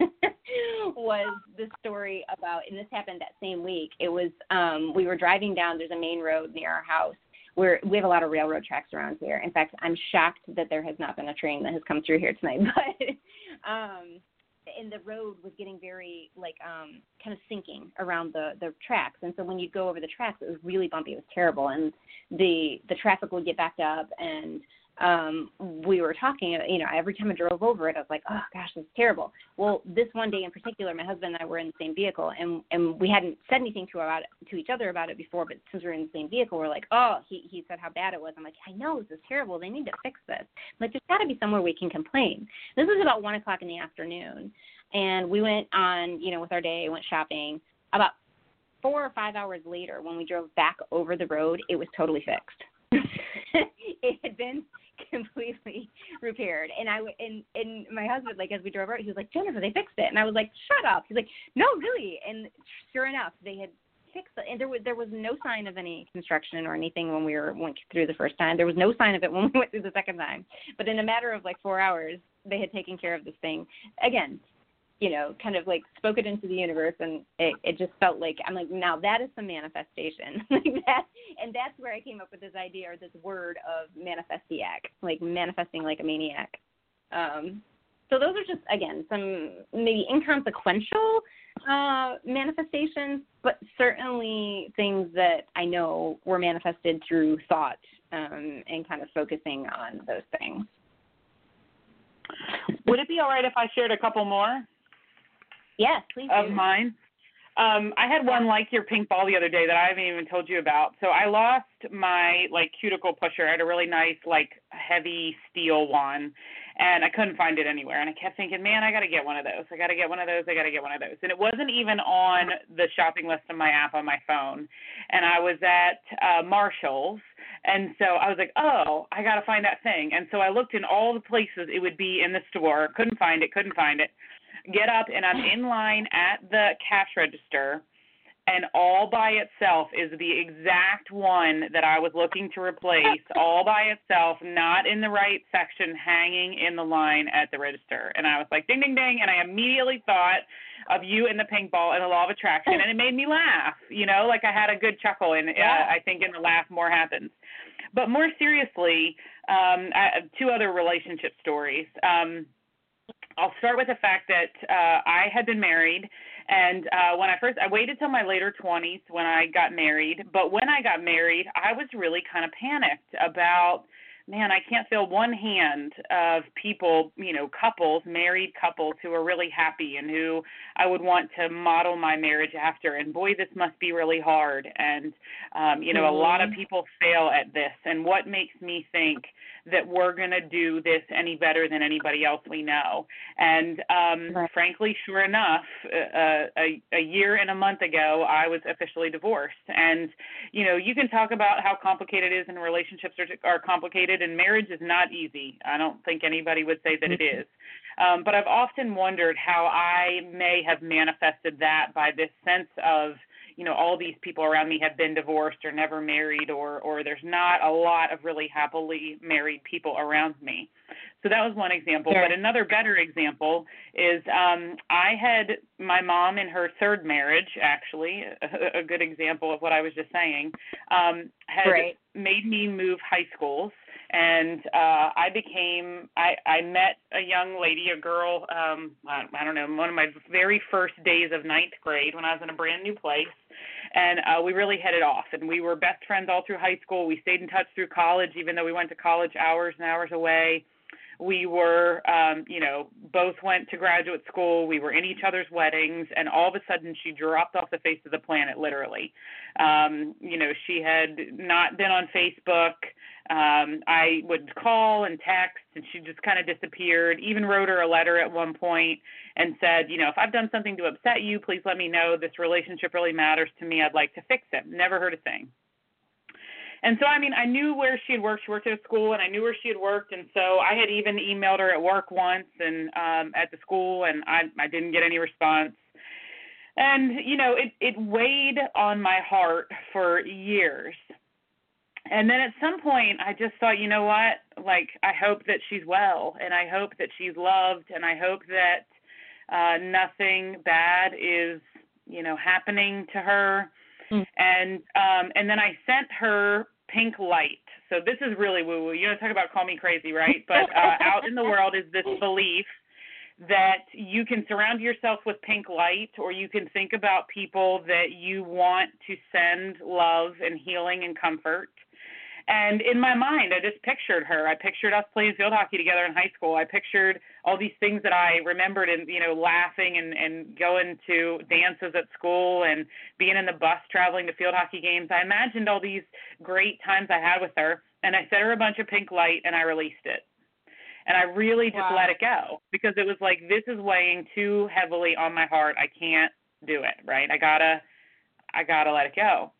was the story about, and this happened that same week. It was um, we were driving down. There's a main road near our house. Where we have a lot of railroad tracks around here. In fact, I'm shocked that there has not been a train that has come through here tonight. But um, and the road was getting very like um kind of sinking around the the tracks and so when you go over the tracks it was really bumpy it was terrible and the the traffic would get backed up and um we were talking you know every time i drove over it i was like oh gosh it's terrible. Well this one day in particular my husband and i were in the same vehicle and and we hadn't said anything to about to each other about it before but since we were in the same vehicle we're like oh he he said how bad it was. I'm like i know this is terrible. They need to fix this. I'm like there's got to be somewhere we can complain. This was about one o'clock in the afternoon and we went on you know with our day went shopping. About four or five hours later when we drove back over the road it was totally fixed. It had been completely repaired. And I and and my husband, like as we drove out, he was like, Jennifer, they fixed it. And I was like, Shut up. He's like, No, really. And sure enough, they had fixed it. And there was there was no sign of any construction or anything when we were went through the first time. There was no sign of it when we went through the second time. But in a matter of like four hours, they had taken care of this thing. Again, you know, kind of like spoke it into the universe, and it, it just felt like I'm like, now that is some manifestation, like that, and that's where I came up with this idea or this word of manifestiac, like manifesting like a maniac. Um, so those are just again some maybe inconsequential uh, manifestations, but certainly things that I know were manifested through thought um, and kind of focusing on those things. Would it be all right if I shared a couple more? Yes, please. Of do. mine. Um, I had one like your pink ball the other day that I haven't even told you about. So I lost my like cuticle pusher. I had a really nice like heavy steel one, and I couldn't find it anywhere. And I kept thinking, man, I got to get one of those. I got to get one of those. I got to get one of those. And it wasn't even on the shopping list of my app on my phone. And I was at uh, Marshalls, and so I was like, oh, I got to find that thing. And so I looked in all the places it would be in the store. Couldn't find it. Couldn't find it get up and I'm in line at the cash register and all by itself is the exact one that I was looking to replace, all by itself, not in the right section, hanging in the line at the register. And I was like, ding, ding, ding. And I immediately thought of you and the pink ball and the law of attraction. And it made me laugh, you know, like I had a good chuckle. And uh, I think in the laugh, more happens. But more seriously, um, I, two other relationship stories. Um, I'll start with the fact that uh, I had been married, and uh, when I first, I waited till my later 20s when I got married. But when I got married, I was really kind of panicked about, man, I can't feel one hand of people, you know, couples, married couples who are really happy and who I would want to model my marriage after. And boy, this must be really hard. And, um, you know, mm-hmm. a lot of people fail at this. And what makes me think that we're going to do this any better than anybody else we know. And um, right. frankly, sure enough, uh, a, a year and a month ago, I was officially divorced. And, you know, you can talk about how complicated it is and relationships are, are complicated, and marriage is not easy. I don't think anybody would say that it mm-hmm. is. Um, but I've often wondered how I may have manifested that by this sense of you know all these people around me have been divorced or never married or or there's not a lot of really happily married people around me so that was one example sure. but another better example is um i had my mom in her third marriage actually a, a good example of what i was just saying um had right. made me move high schools and uh I became I I met a young lady, a girl, um I, I don't know, one of my very first days of ninth grade when I was in a brand new place. And uh we really hit it off and we were best friends all through high school. We stayed in touch through college even though we went to college hours and hours away. We were um you know both went to graduate school. We were in each other's weddings and all of a sudden she dropped off the face of the planet literally. Um you know she had not been on facebook um i would call and text and she just kind of disappeared even wrote her a letter at one point and said you know if i've done something to upset you please let me know this relationship really matters to me i'd like to fix it never heard a thing and so, I mean, I knew where she had worked. She worked at a school, and I knew where she had worked. And so, I had even emailed her at work once and um, at the school, and I I didn't get any response. And you know, it it weighed on my heart for years. And then at some point, I just thought, you know what? Like, I hope that she's well, and I hope that she's loved, and I hope that uh, nothing bad is, you know, happening to her. Mm. And um, and then I sent her pink light. So this is really woo woo. You know, talk about call me crazy, right? But uh, out in the world is this belief that you can surround yourself with pink light or you can think about people that you want to send love and healing and comfort And in my mind, I just pictured her. I pictured us playing field hockey together in high school. I pictured all these things that I remembered and, you know, laughing and, and going to dances at school and being in the bus traveling to field hockey games. I imagined all these great times I had with her. And I set her a bunch of pink light and I released it. And I really just Wow. let it go because it was like, this is weighing too heavily on my heart. I can't do it, right? I gotta, I gotta let it go.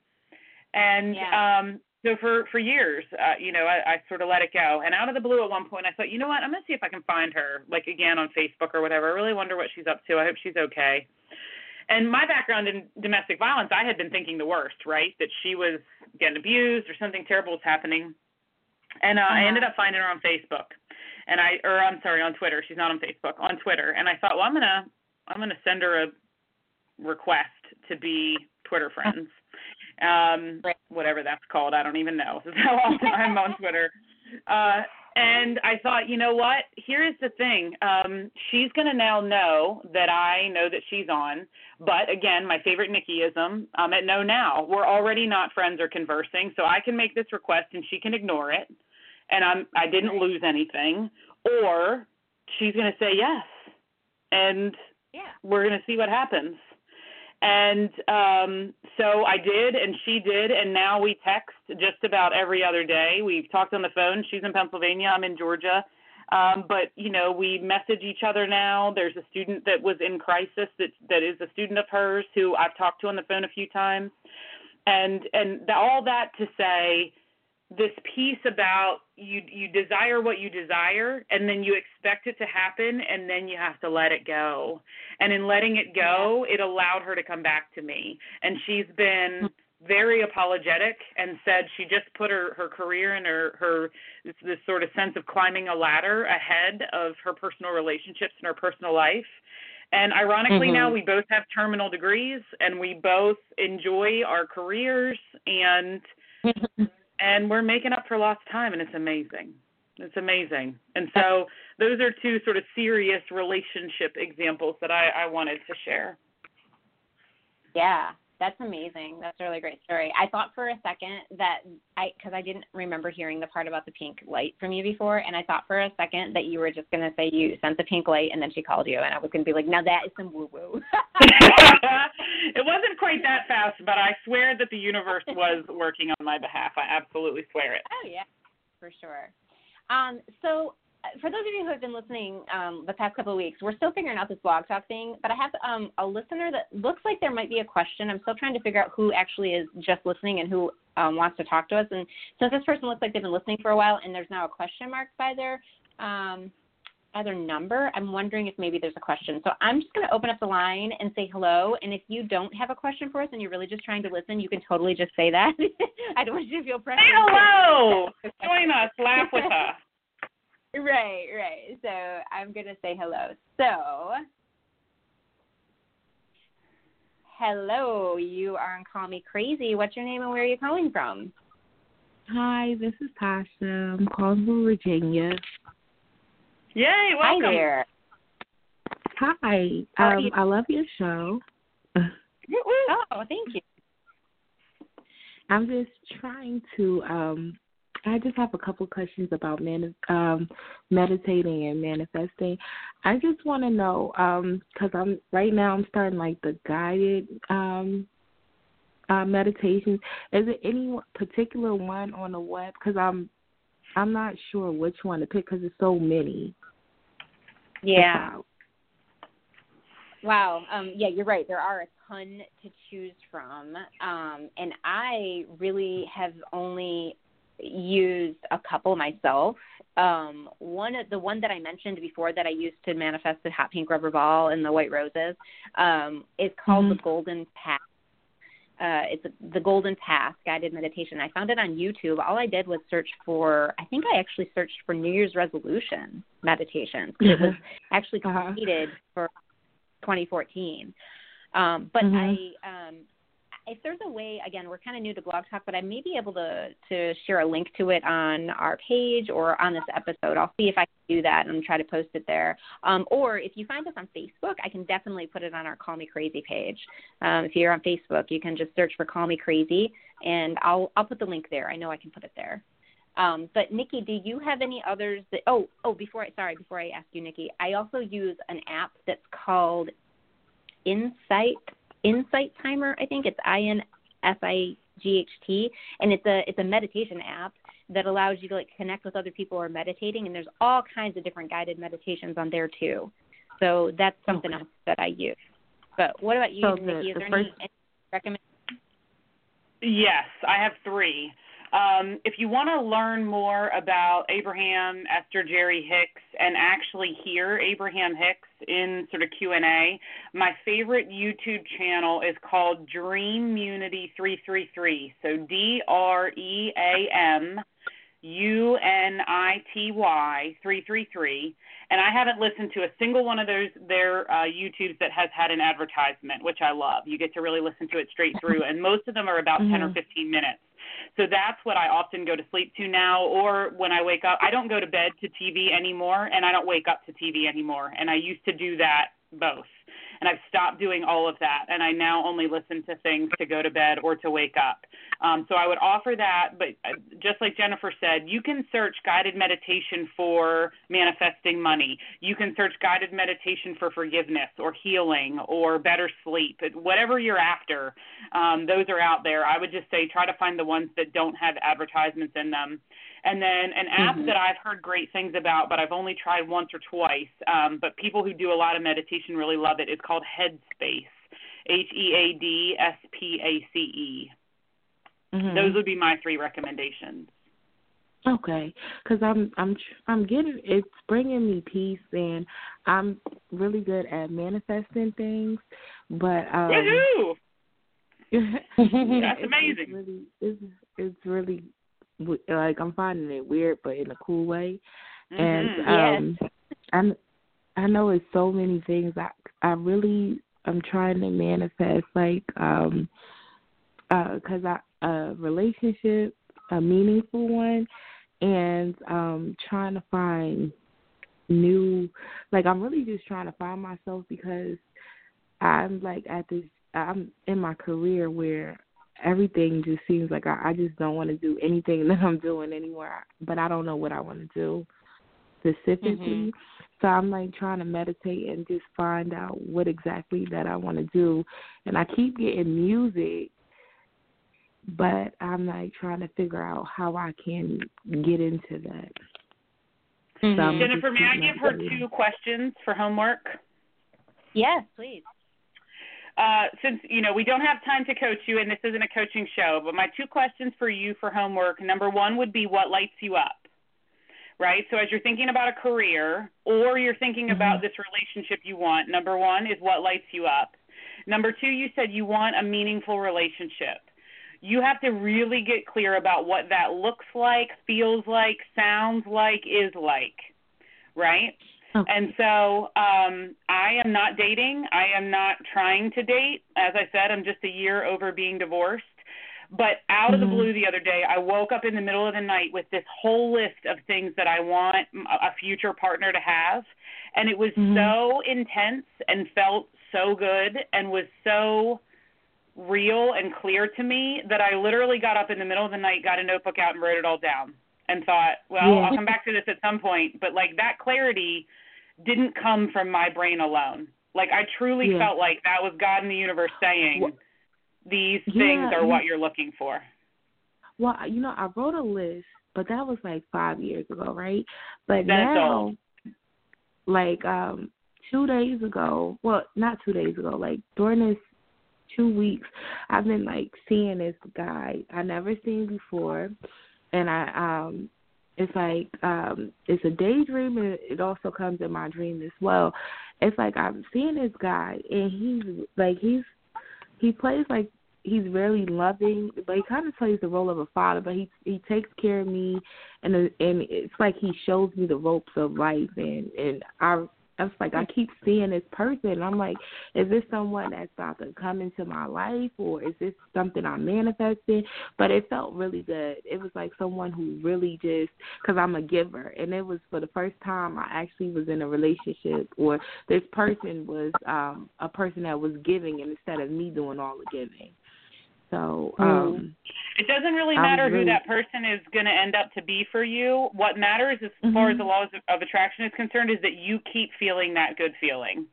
And Yeah. um so for for years, uh, you know, I, I sort of let it go. And out of the blue, at one point, I thought, you know what? I'm gonna see if I can find her, like again on Facebook or whatever. I really wonder what she's up to. I hope she's okay. And my background in domestic violence, I had been thinking the worst, right? That she was getting abused or something terrible was happening. And uh, I Uh-huh. ended up finding her on Facebook, and I, or I'm sorry, on Twitter. She's not on Facebook, on Twitter. And I thought, well, I'm gonna, I'm gonna send her a request to be Twitter friends um Right. whatever that's called i don't even know. This is how often i'm on twitter. Uh and i thought you know what? Here's the thing. Um she's going to now know that i know that she's on. But again my favorite nikkiism i'm at no now. We're already not friends or conversing so i can make this request and she can ignore it. And i'm i didn't lose anything. Or she's going to say yes. And Yeah. we're going to see what happens. And um, so I did, and she did, and now we text just about every other day. We've talked on the phone. She's in Pennsylvania. I'm in Georgia. Um, but you know, we message each other now. There's a student that was in crisis that that is a student of hers who I've talked to on the phone a few times, and and the, all that to say, this piece about you you desire what you desire and then you expect it to happen and then you have to let it go. And in letting it go it allowed her to come back to me. And she's been hmm. very apologetic and said she just put her her career and her her this, this sort of sense of climbing a ladder ahead of her personal relationships and her personal life. And ironically mm-hmm. now we both have terminal degrees and we both enjoy our careers and and we're making up for lost time and it's amazing. It's amazing. And so those are two sort of serious relationship examples that i i wanted to share. Yeah, that's amazing. That's a really great story. I thought for a second that I, because I didn't remember hearing the part about the pink light from you before, and I thought for a second that you were just gonna say you sent the pink light and then she called you, and I was gonna be like, now that is some woo woo. it wasn't quite that fast but i swear that the universe was working on my behalf i absolutely swear it Oh yeah, for sure. Um, so for those of you who have been listening um, the past couple of weeks, we're still figuring out this blog talk thing. But I have um, a listener that looks like there might be a question. I'm still trying to figure out who actually is just listening and who um, wants to talk to us. And since this person looks like they've been listening for a while, and there's now a question mark by their um, by their number, I'm wondering if maybe there's a question. So I'm just going to open up the line and say hello. And if you don't have a question for us and you're really just trying to listen, you can totally just say that. I don't want you to feel pressure. say hello join us laugh with us Right, right. So I'm going to say hello. So, hello, you are on Call Me Crazy. What's your name and where are you calling from? Hi, this is Tasha. I'm calling from Virginia. yay welcome Hi there. Hi. How are Um, you? I love your show. Oh, thank you. I'm just trying to um I just have a couple questions about um, meditating and manifesting. I just want to know um, because I'm right now I'm starting like the guided um, uh, meditation. Is there any particular one on the web? Because I'm I'm not sure which one to pick because there's so many. Yeah. Wow. Um, yeah, you're right. There are a ton to choose from. Um, and I really have only used a couple myself. Um, one the one that I mentioned before that I used to manifest the hot pink rubber ball and the white roses um, is called the Golden Path. Uh, it's the Golden Path guided meditation. I found it on YouTube. All I did was search for. I think I actually searched for New Year's resolution meditation. It was actually Uh-huh. completed for 2014. Um, but Mhm. I, um, if there's a way, again, we're kind of new to Blog Talk, but I may be able to to share a link to it on our page or on this episode. I'll see if I can do that and try to post it there. Um, or if you find us on Facebook, I can definitely put it on our Call Me Crazy page. Um, if you're on Facebook, you can just search for Call Me Crazy, and I'll I'll put the link there. I know I can put it there. Um, but Nikki, do you have any others that? Oh, oh, before I sorry, before I ask you, Nikki, I also use an app that's called Insight Insight Timer. I think it's I N S I G H T, and it's a it's a meditation app that allows you to like connect with other people who are meditating, and there's all kinds of different guided meditations on there too. So that's something Okay. else that I use. But what about you, So the- Nikki? Is the there first- any, any recommend? Yes, I have three. Um, if you want to learn more about Abraham, Esther, Jerry Hicks, and actually hear Abraham Hicks in sort of Q and A, my favorite YouTube channel is called Dream Unity three three three. So D R E A M U N I T Y three three three. And I haven't listened to a single one of those their uh, YouTubes that has had an advertisement, which I love. You get to really listen to it straight through, and most of them are about ten or Mhm. fifteen minutes. So that's what I often go to sleep to now, or when I wake up. I don't go to bed to TV anymore, and I don't wake up to TV anymore. And I used to do that both. And I've stopped doing all of that, and I now only listen to things to go to bed or to wake up. Um, so I would offer that, but uh, just like Jennifer said, you can search guided meditation for manifesting money. You can search guided meditation for forgiveness or healing or better sleep. Whatever you're after, um, those are out there. I would just say try to find the ones that don't have advertisements in them. And then an app Mhm. that I've heard great things about, but I've only tried once or twice. Um, but people who do a lot of meditation really love it. It's called Headspace. H E A D S P A C E. Mhm. Those would be my three recommendations. Okay, because I'm I'm I'm getting it's bringing me peace, and I'm really good at manifesting things. But um, Woohoo! it's- That's it's amazing. really, it's it's really like I'm finding it weird, but in a cool way. And Mhm. um, I'm I know it's so many things. I I really I'm trying to manifest like um uh 'cause I a relationship, a meaningful one, and um trying to find new like I'm really just trying to find myself because I'm like at this I'm in my career where everything just seems like I, I just don't want to do anything that I'm doing anymore but I don't know what I want to do specifically. So I'm like trying to meditate and just find out what exactly that I want to do. And I keep getting music, but I'm like trying to figure out how I can get into that. So I'm Jennifer, may I give her meditating. two questions for homework? Yes, please. Uh, since you know we don't have time to coach you, and this isn't a coaching show, but my two questions for you for homework. Number one would be what lights you up, right? So as you're thinking about a career or you're thinking about this relationship you want, number one is what lights you up. Number two, you said you want a meaningful relationship. You have to really get clear about what that looks like, feels like, sounds like, is like, right? Okay. And so um, I am not dating. I am not trying to date. As I said, I'm just a year over being divorced. But out of the Mhm. blue the other day, I woke up in the middle of the night with this whole list of things that I want a future partner to have. And it was Mhm. so intense and felt so good and was so real and clear to me that I literally got up in the middle of the night, got a notebook out, and wrote it all down and thought, well, Yeah. I'll come back to this at some point. But like that clarity didn't come from my brain alone. Like I truly Yeah. felt like that was God in the universe saying, these Yeah, things are what you're looking for. Well, you know, I wrote a list, but that was like five years ago, right? But That's now, old. like um two days ago, well, not two days ago, like during this two weeks, I've been like seeing this guy I never seen before, and I um, it's like um, it's a daydream, and it also comes in my dream as well. It's like I'm seeing this guy, and he's like he's he plays like he's really loving, but he kind of plays the role of a father. But he he takes care of me, and and it's like he shows me the ropes of life, and and I. I was like, I keep seeing this person, and I'm like, is this someone that's about to come into my life, or is this something I'm manifesting? But it felt really good. It was like someone who really just, because I'm a giver, and it was for the first time I actually was in a relationship, or this person was um a person that was giving, instead of me doing all the giving. So Hmm. um It doesn't really matter really- who that person is going to end up to be for you. What matters, as far as the laws of, of attraction is concerned, is that you keep feeling that good feeling.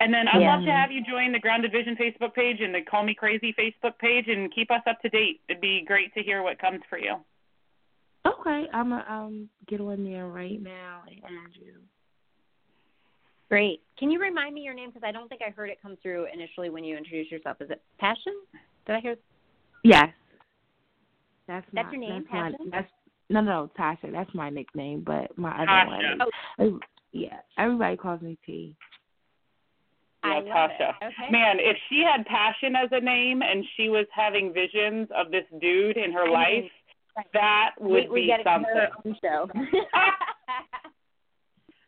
And then I'd Yeah. love to have you join the Grounded Vision Facebook page and the Call Me Crazy Facebook page and keep us up to date. It'd be great to hear what comes for you. okay, I'm gonna um get on there right now and add you. Great. Can you remind me your name because I don't think I heard it come through initially when you introduced yourself. Is it Passion? Did I hear? Yes. That's That's my, your name, that's my, Passion? that's no no Tasha. That's my nickname, but my other Tasha. one. Is, yeah, everybody calls me T. I Yeah, Tasha. Okay. Man, if she had passion as a name and she was having visions of this dude in her I mean, life, right. that would we, we be get it something. her own show.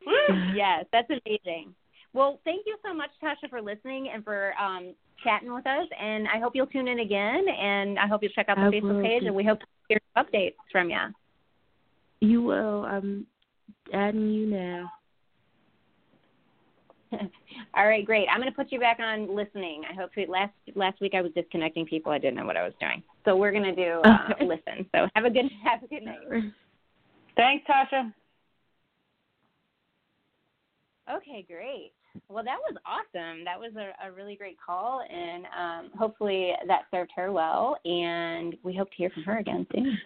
yes, that's amazing. Well, thank you so much, Tasha, for listening and for um, chatting with us. And I hope you'll tune in again. And I hope you'll check out the I Facebook page. And we hope to hear updates from you. You will. I'm adding you now. All right, great. I'm going to put you back on listening. I hope last last week I was disconnecting people. I didn't know what I was doing. So we're going to do uh, listen. So have a good have a good night. Thanks, Tasha. Okay, great. Well, that was awesome. That was a, a really great call, and um, hopefully that served her well. And we hope to hear from her again soon.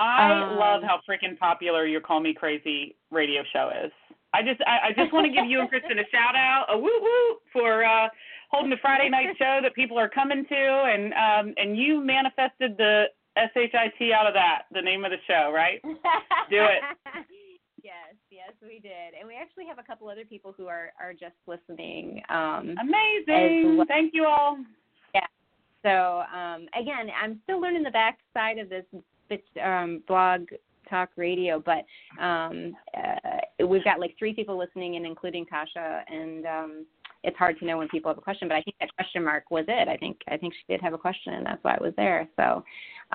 I Um, love how freaking popular your Call Me Crazy radio show is. I just I, I just want to give you and Cristin a shout out, a woo woo for uh holding a Friday night show that people are coming to and um and you manifested the S H I T out of that, the name of the show, right? Do it. Yes, we did, and we actually have a couple other people who are are just listening. Um, Amazing. Well. Thank you all. Yeah. So um, again, I'm still learning the back side of this um, blog talk radio, but um, uh, we've got like three people listening, and including Tasha, and um, it's hard to know when people have a question. But I think that question mark was it. I think I think she did have a question, and that's why it was there. So,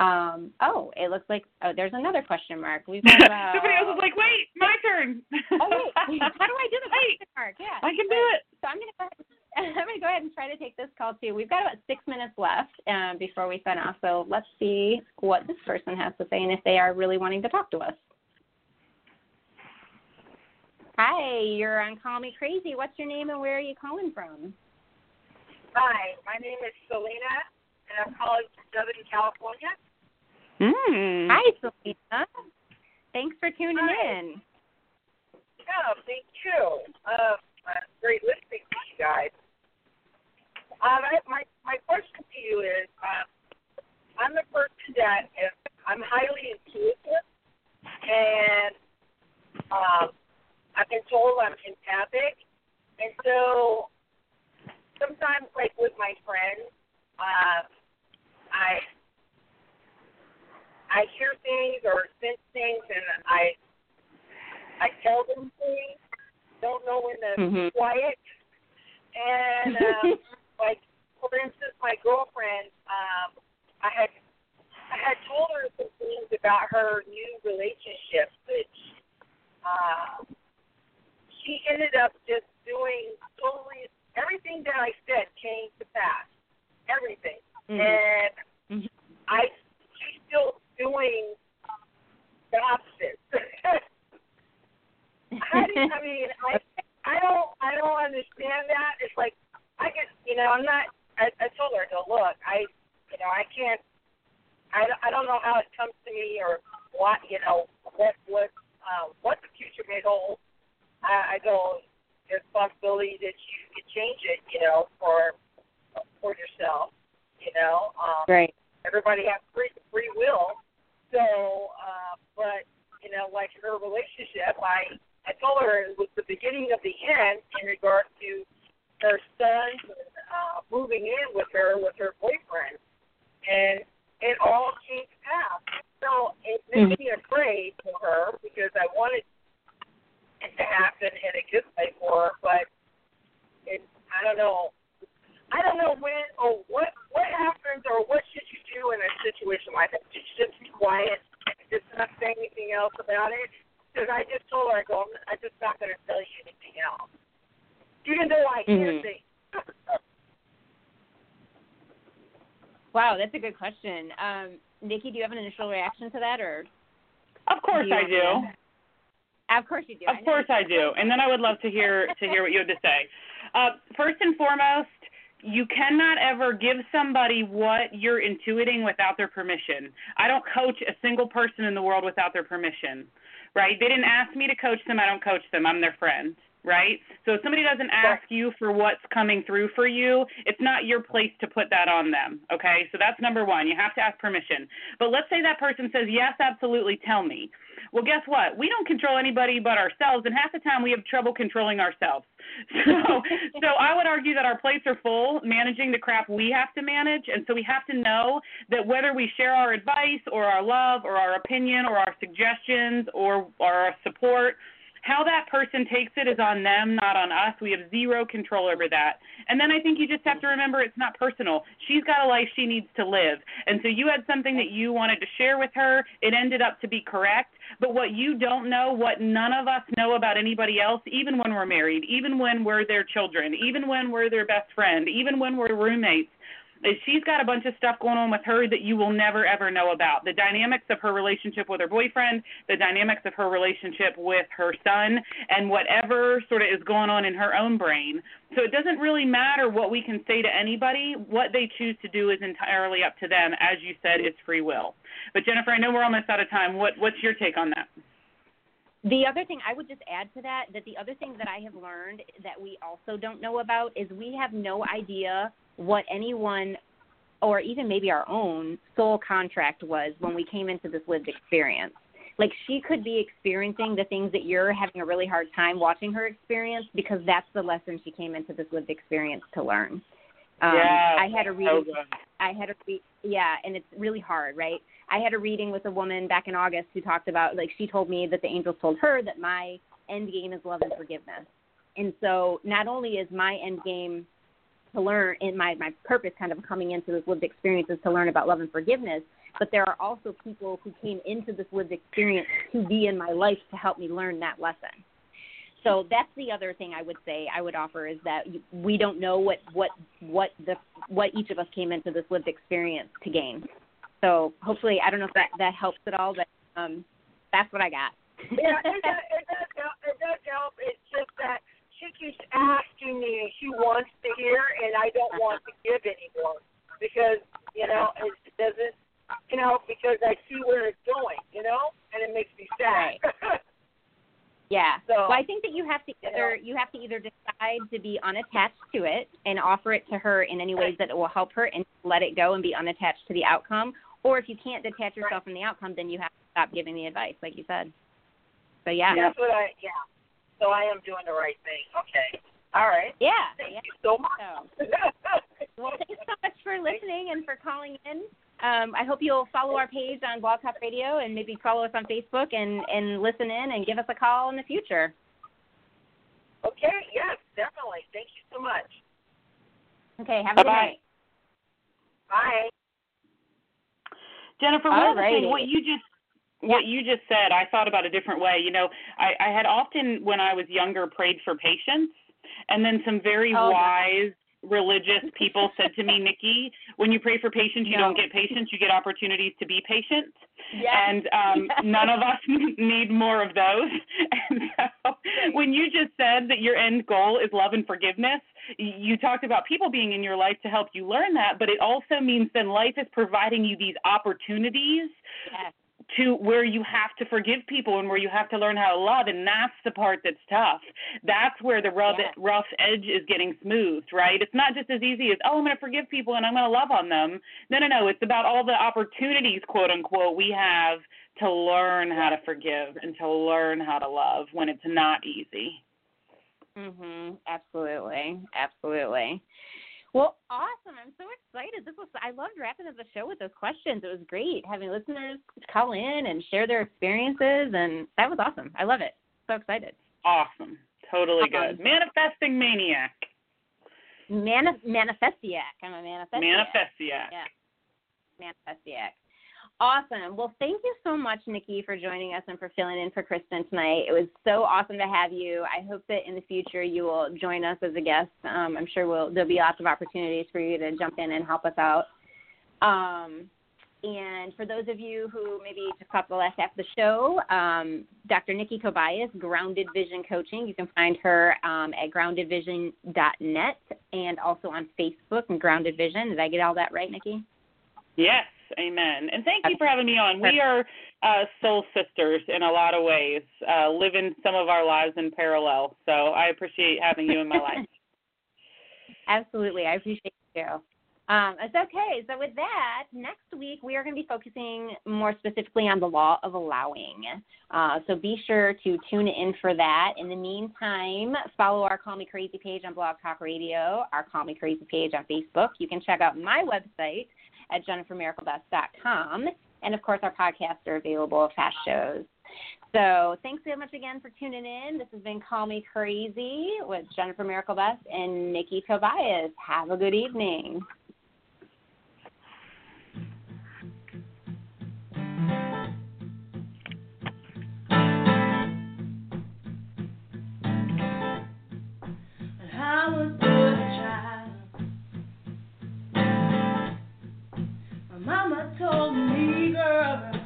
um, oh, it looks like oh, there's another question mark. We've got about, Somebody else is like, wait, my turn. oh wait, how do I do the Wait, question mark? Yeah, I can do it. So I'm gonna go ahead. I'm gonna go ahead and try to take this call too. We've got about six minutes left um, before we sign off. So let's see what this person has to say and if they are really wanting to talk to us. Hi, you're on Call Me Crazy. What's your name and where are you calling from? Hi, my name is Selena, and I'm calling from Southern California. Mm. Hi, Selena. Thanks for tuning Hi. in. Oh, thank you. Uh, uh, great listening to you guys. Um, I, my my question to you is, uh, I'm the person that is, I'm highly intuitive, and um, I've been told I'm empathic, and so sometimes, like with my friends, uh, I I hear things or sense things, and I I tell them things. Don't know when to Mhm. be quiet. And um, like for instance, my girlfriend, um, I had I had told her some things about her new relationship, which uh, she ended up just doing totally everything that I said came to pass. Everything. Mhm. And Mhm. I she's still doing the opposite. How do you, I mean, I I don't I don't understand that. It's like I get you know I'm not. I, I told her, I go look, I you know I can't. I don't- I don't know how it comes to me or what you know what what uh, what the future may hold. I, I go there's a possibility that you could change it, you know, for for yourself. You know, um, Right. everybody has free free will. So, uh, but you know, like her relationship, I I told her it was the beginning of the end in regard to her son uh, moving in with her with her boyfriend, and it all came to pass. So it made me afraid for her because I wanted it to happen in a good way for her, but it I don't know. I don't know when or what what happens or what should you do in a situation like that. You should just be quiet, just not say anything else about it. Because I just told her, I go, I'm, I'm just not going to tell you anything else. Even though I hear Mhm. things. Wow, that's a good question. Um, Nikki, do you have an initial reaction to that, or? Of course you I want do. Of course you do. Of course I do. And then I would love to hear to hear what you have to say. Uh, first and foremost, you cannot ever give somebody what you're intuiting without their permission. I don't coach a single person in the world without their permission. Right? They didn't ask me to coach them, I don't coach them. I'm their friend. Right? So if somebody doesn't ask you for what's coming through for you, it's not your place to put that on them. Okay? So that's number one. You have to ask permission. But let's say that person says, Yes, absolutely, tell me. Well, guess what? We don't control anybody but ourselves, and half the time we have trouble controlling ourselves. So, so I would argue that our plates are full managing the crap we have to manage, and so we have to know that whether we share our advice or our love or our opinion or our suggestions or, or our support, how that person takes it is on them, not on us. We have zero control over that. And then I think you just have to remember it's not personal. She's got a life she needs to live. And so you had something that you wanted to share with her. It ended up to be correct. But what you don't know, what none of us know about anybody else, even when we're married, even when we're their children, even when we're their best friend, even when we're roommates, she's got a bunch of stuff going on with her that you will never ever know about. The dynamics of her relationship with her boyfriend, the dynamics of her relationship with her son, and whatever sort of is going on in her own brain. So it doesn't really matter what we can say to anybody. What they choose to do is entirely up to them. As you said, it's free will. But Jennifer, I know we're almost out of time. What what's your take on that? The other thing I would just add to that, that the other thing that I have learned that we also don't know about is we have no idea what anyone or even maybe our own soul contract was when we came into this lived experience. Like she could be experiencing the things that you're having a really hard time watching her experience because that's the lesson she came into this lived experience to learn. Um, Yeah, I had a reading. good. I had a re- yeah, and it's really hard, right? I had a reading with a woman back in August who talked about like she told me that the angels told her that my end game is love and forgiveness. And so not only is my end game to learn in my my purpose kind of coming into this lived experience is to learn about love and forgiveness, but there are also people who came into this lived experience to be in my life to help me learn that lesson. So that's the other thing I would say I would offer is that we don't know what what what the what each of us came into this lived experience to gain. So hopefully I don't know if that that helps at all, but um that's what I got. yeah, it does, it does help. It does help. It's just that she keeps asking me, and she wants to hear, and I don't want to give anymore because you know it doesn't, you know, because I see where it's going, you know, and it makes me sad. Yeah. So- well, I think that you have to either you have to either decide to be unattached to it and offer it to her in any ways that it will help her and let it go and be unattached to the outcome, or if you can't detach yourself from the outcome, then you have to stop giving the advice, like you said. So yeah. That's what I. Yeah. So I am doing the right thing. Okay. All right. Yeah. Thank yeah. you so much. So, well, thanks so much for listening and for calling in. Um, I hope you'll follow our page on Blog Talk Radio and maybe follow us on Facebook and, and listen in and give us a call in the future. okay. Yes, definitely. Thank you so much. Okay, have a good Bye-bye. night. Bye. Jennifer, one other thing, Alrighty. what you just what you just said, I thought about a different way. You know, I, I had often when I was younger prayed for patience, and then some very Oh, wise religious people said to me, Nikki, when you pray for patience, you No. don't get patience, you get opportunities to be patient. Yes. And um, Yes. none of us need more of those. And so when you just said that your end goal is love and forgiveness, you talked about people being in your life to help you learn that, but it also means then life is providing you these opportunities Yes. To where you have to forgive people and where you have to learn how to love and that's the part that's tough that's where the rough, Yes. rough edge is getting smoothed right it's not just as easy as oh i'm going to forgive people and i'm going to love on them no no no it's about all the opportunities quote unquote we have to learn how to forgive and to learn how to love when it's not easy Mhm. Absolutely. Absolutely. Well, awesome. I'm so excited. This was I loved wrapping up the show with those questions. It was great having listeners call in and share their experiences and that was awesome. I love it. So excited. awesome totally Awesome. good um, manifesting maniac Manif- manifestiac. I'm a manifestiac. manifestiac Yeah. Manifestiac. Awesome. Well, thank you so much, Nikki, for joining us and for filling in for Cristin tonight. It was so awesome to have you. I hope that in the future you will join us as a guest. Um, I'm sure we'll, there'll be lots of opportunities for you to jump in and help us out. Um, and for those of you who maybe just caught the last half of the show, um, Dr. Nikki Tobias, Grounded Vision Coaching. You can find her um, at groundedvision.net and also on Facebook and Grounded Vision. Did I get all that right, Nikki? Yes, amen. And thank you for having me on. We are uh, soul sisters in a lot of ways, uh, living some of our lives in parallel. So I appreciate having you in my life. Absolutely. I appreciate you. Um, it's okay. So with that, next week we are going to be focusing more specifically on the law of allowing. Uh, so be sure to tune in for that. In the meantime, follow our Call Me Crazy page on Blog Talk Radio, our Call Me Crazy page on Facebook. You can check out my website at jennifermiraclebest.com. And of course, our podcasts are available fast shows. So thanks so much again for tuning in. This has been Call Me Crazy with Jennifer Miracle-Best and Nikki Tobias. Have a good evening. I was Mama told me, girl.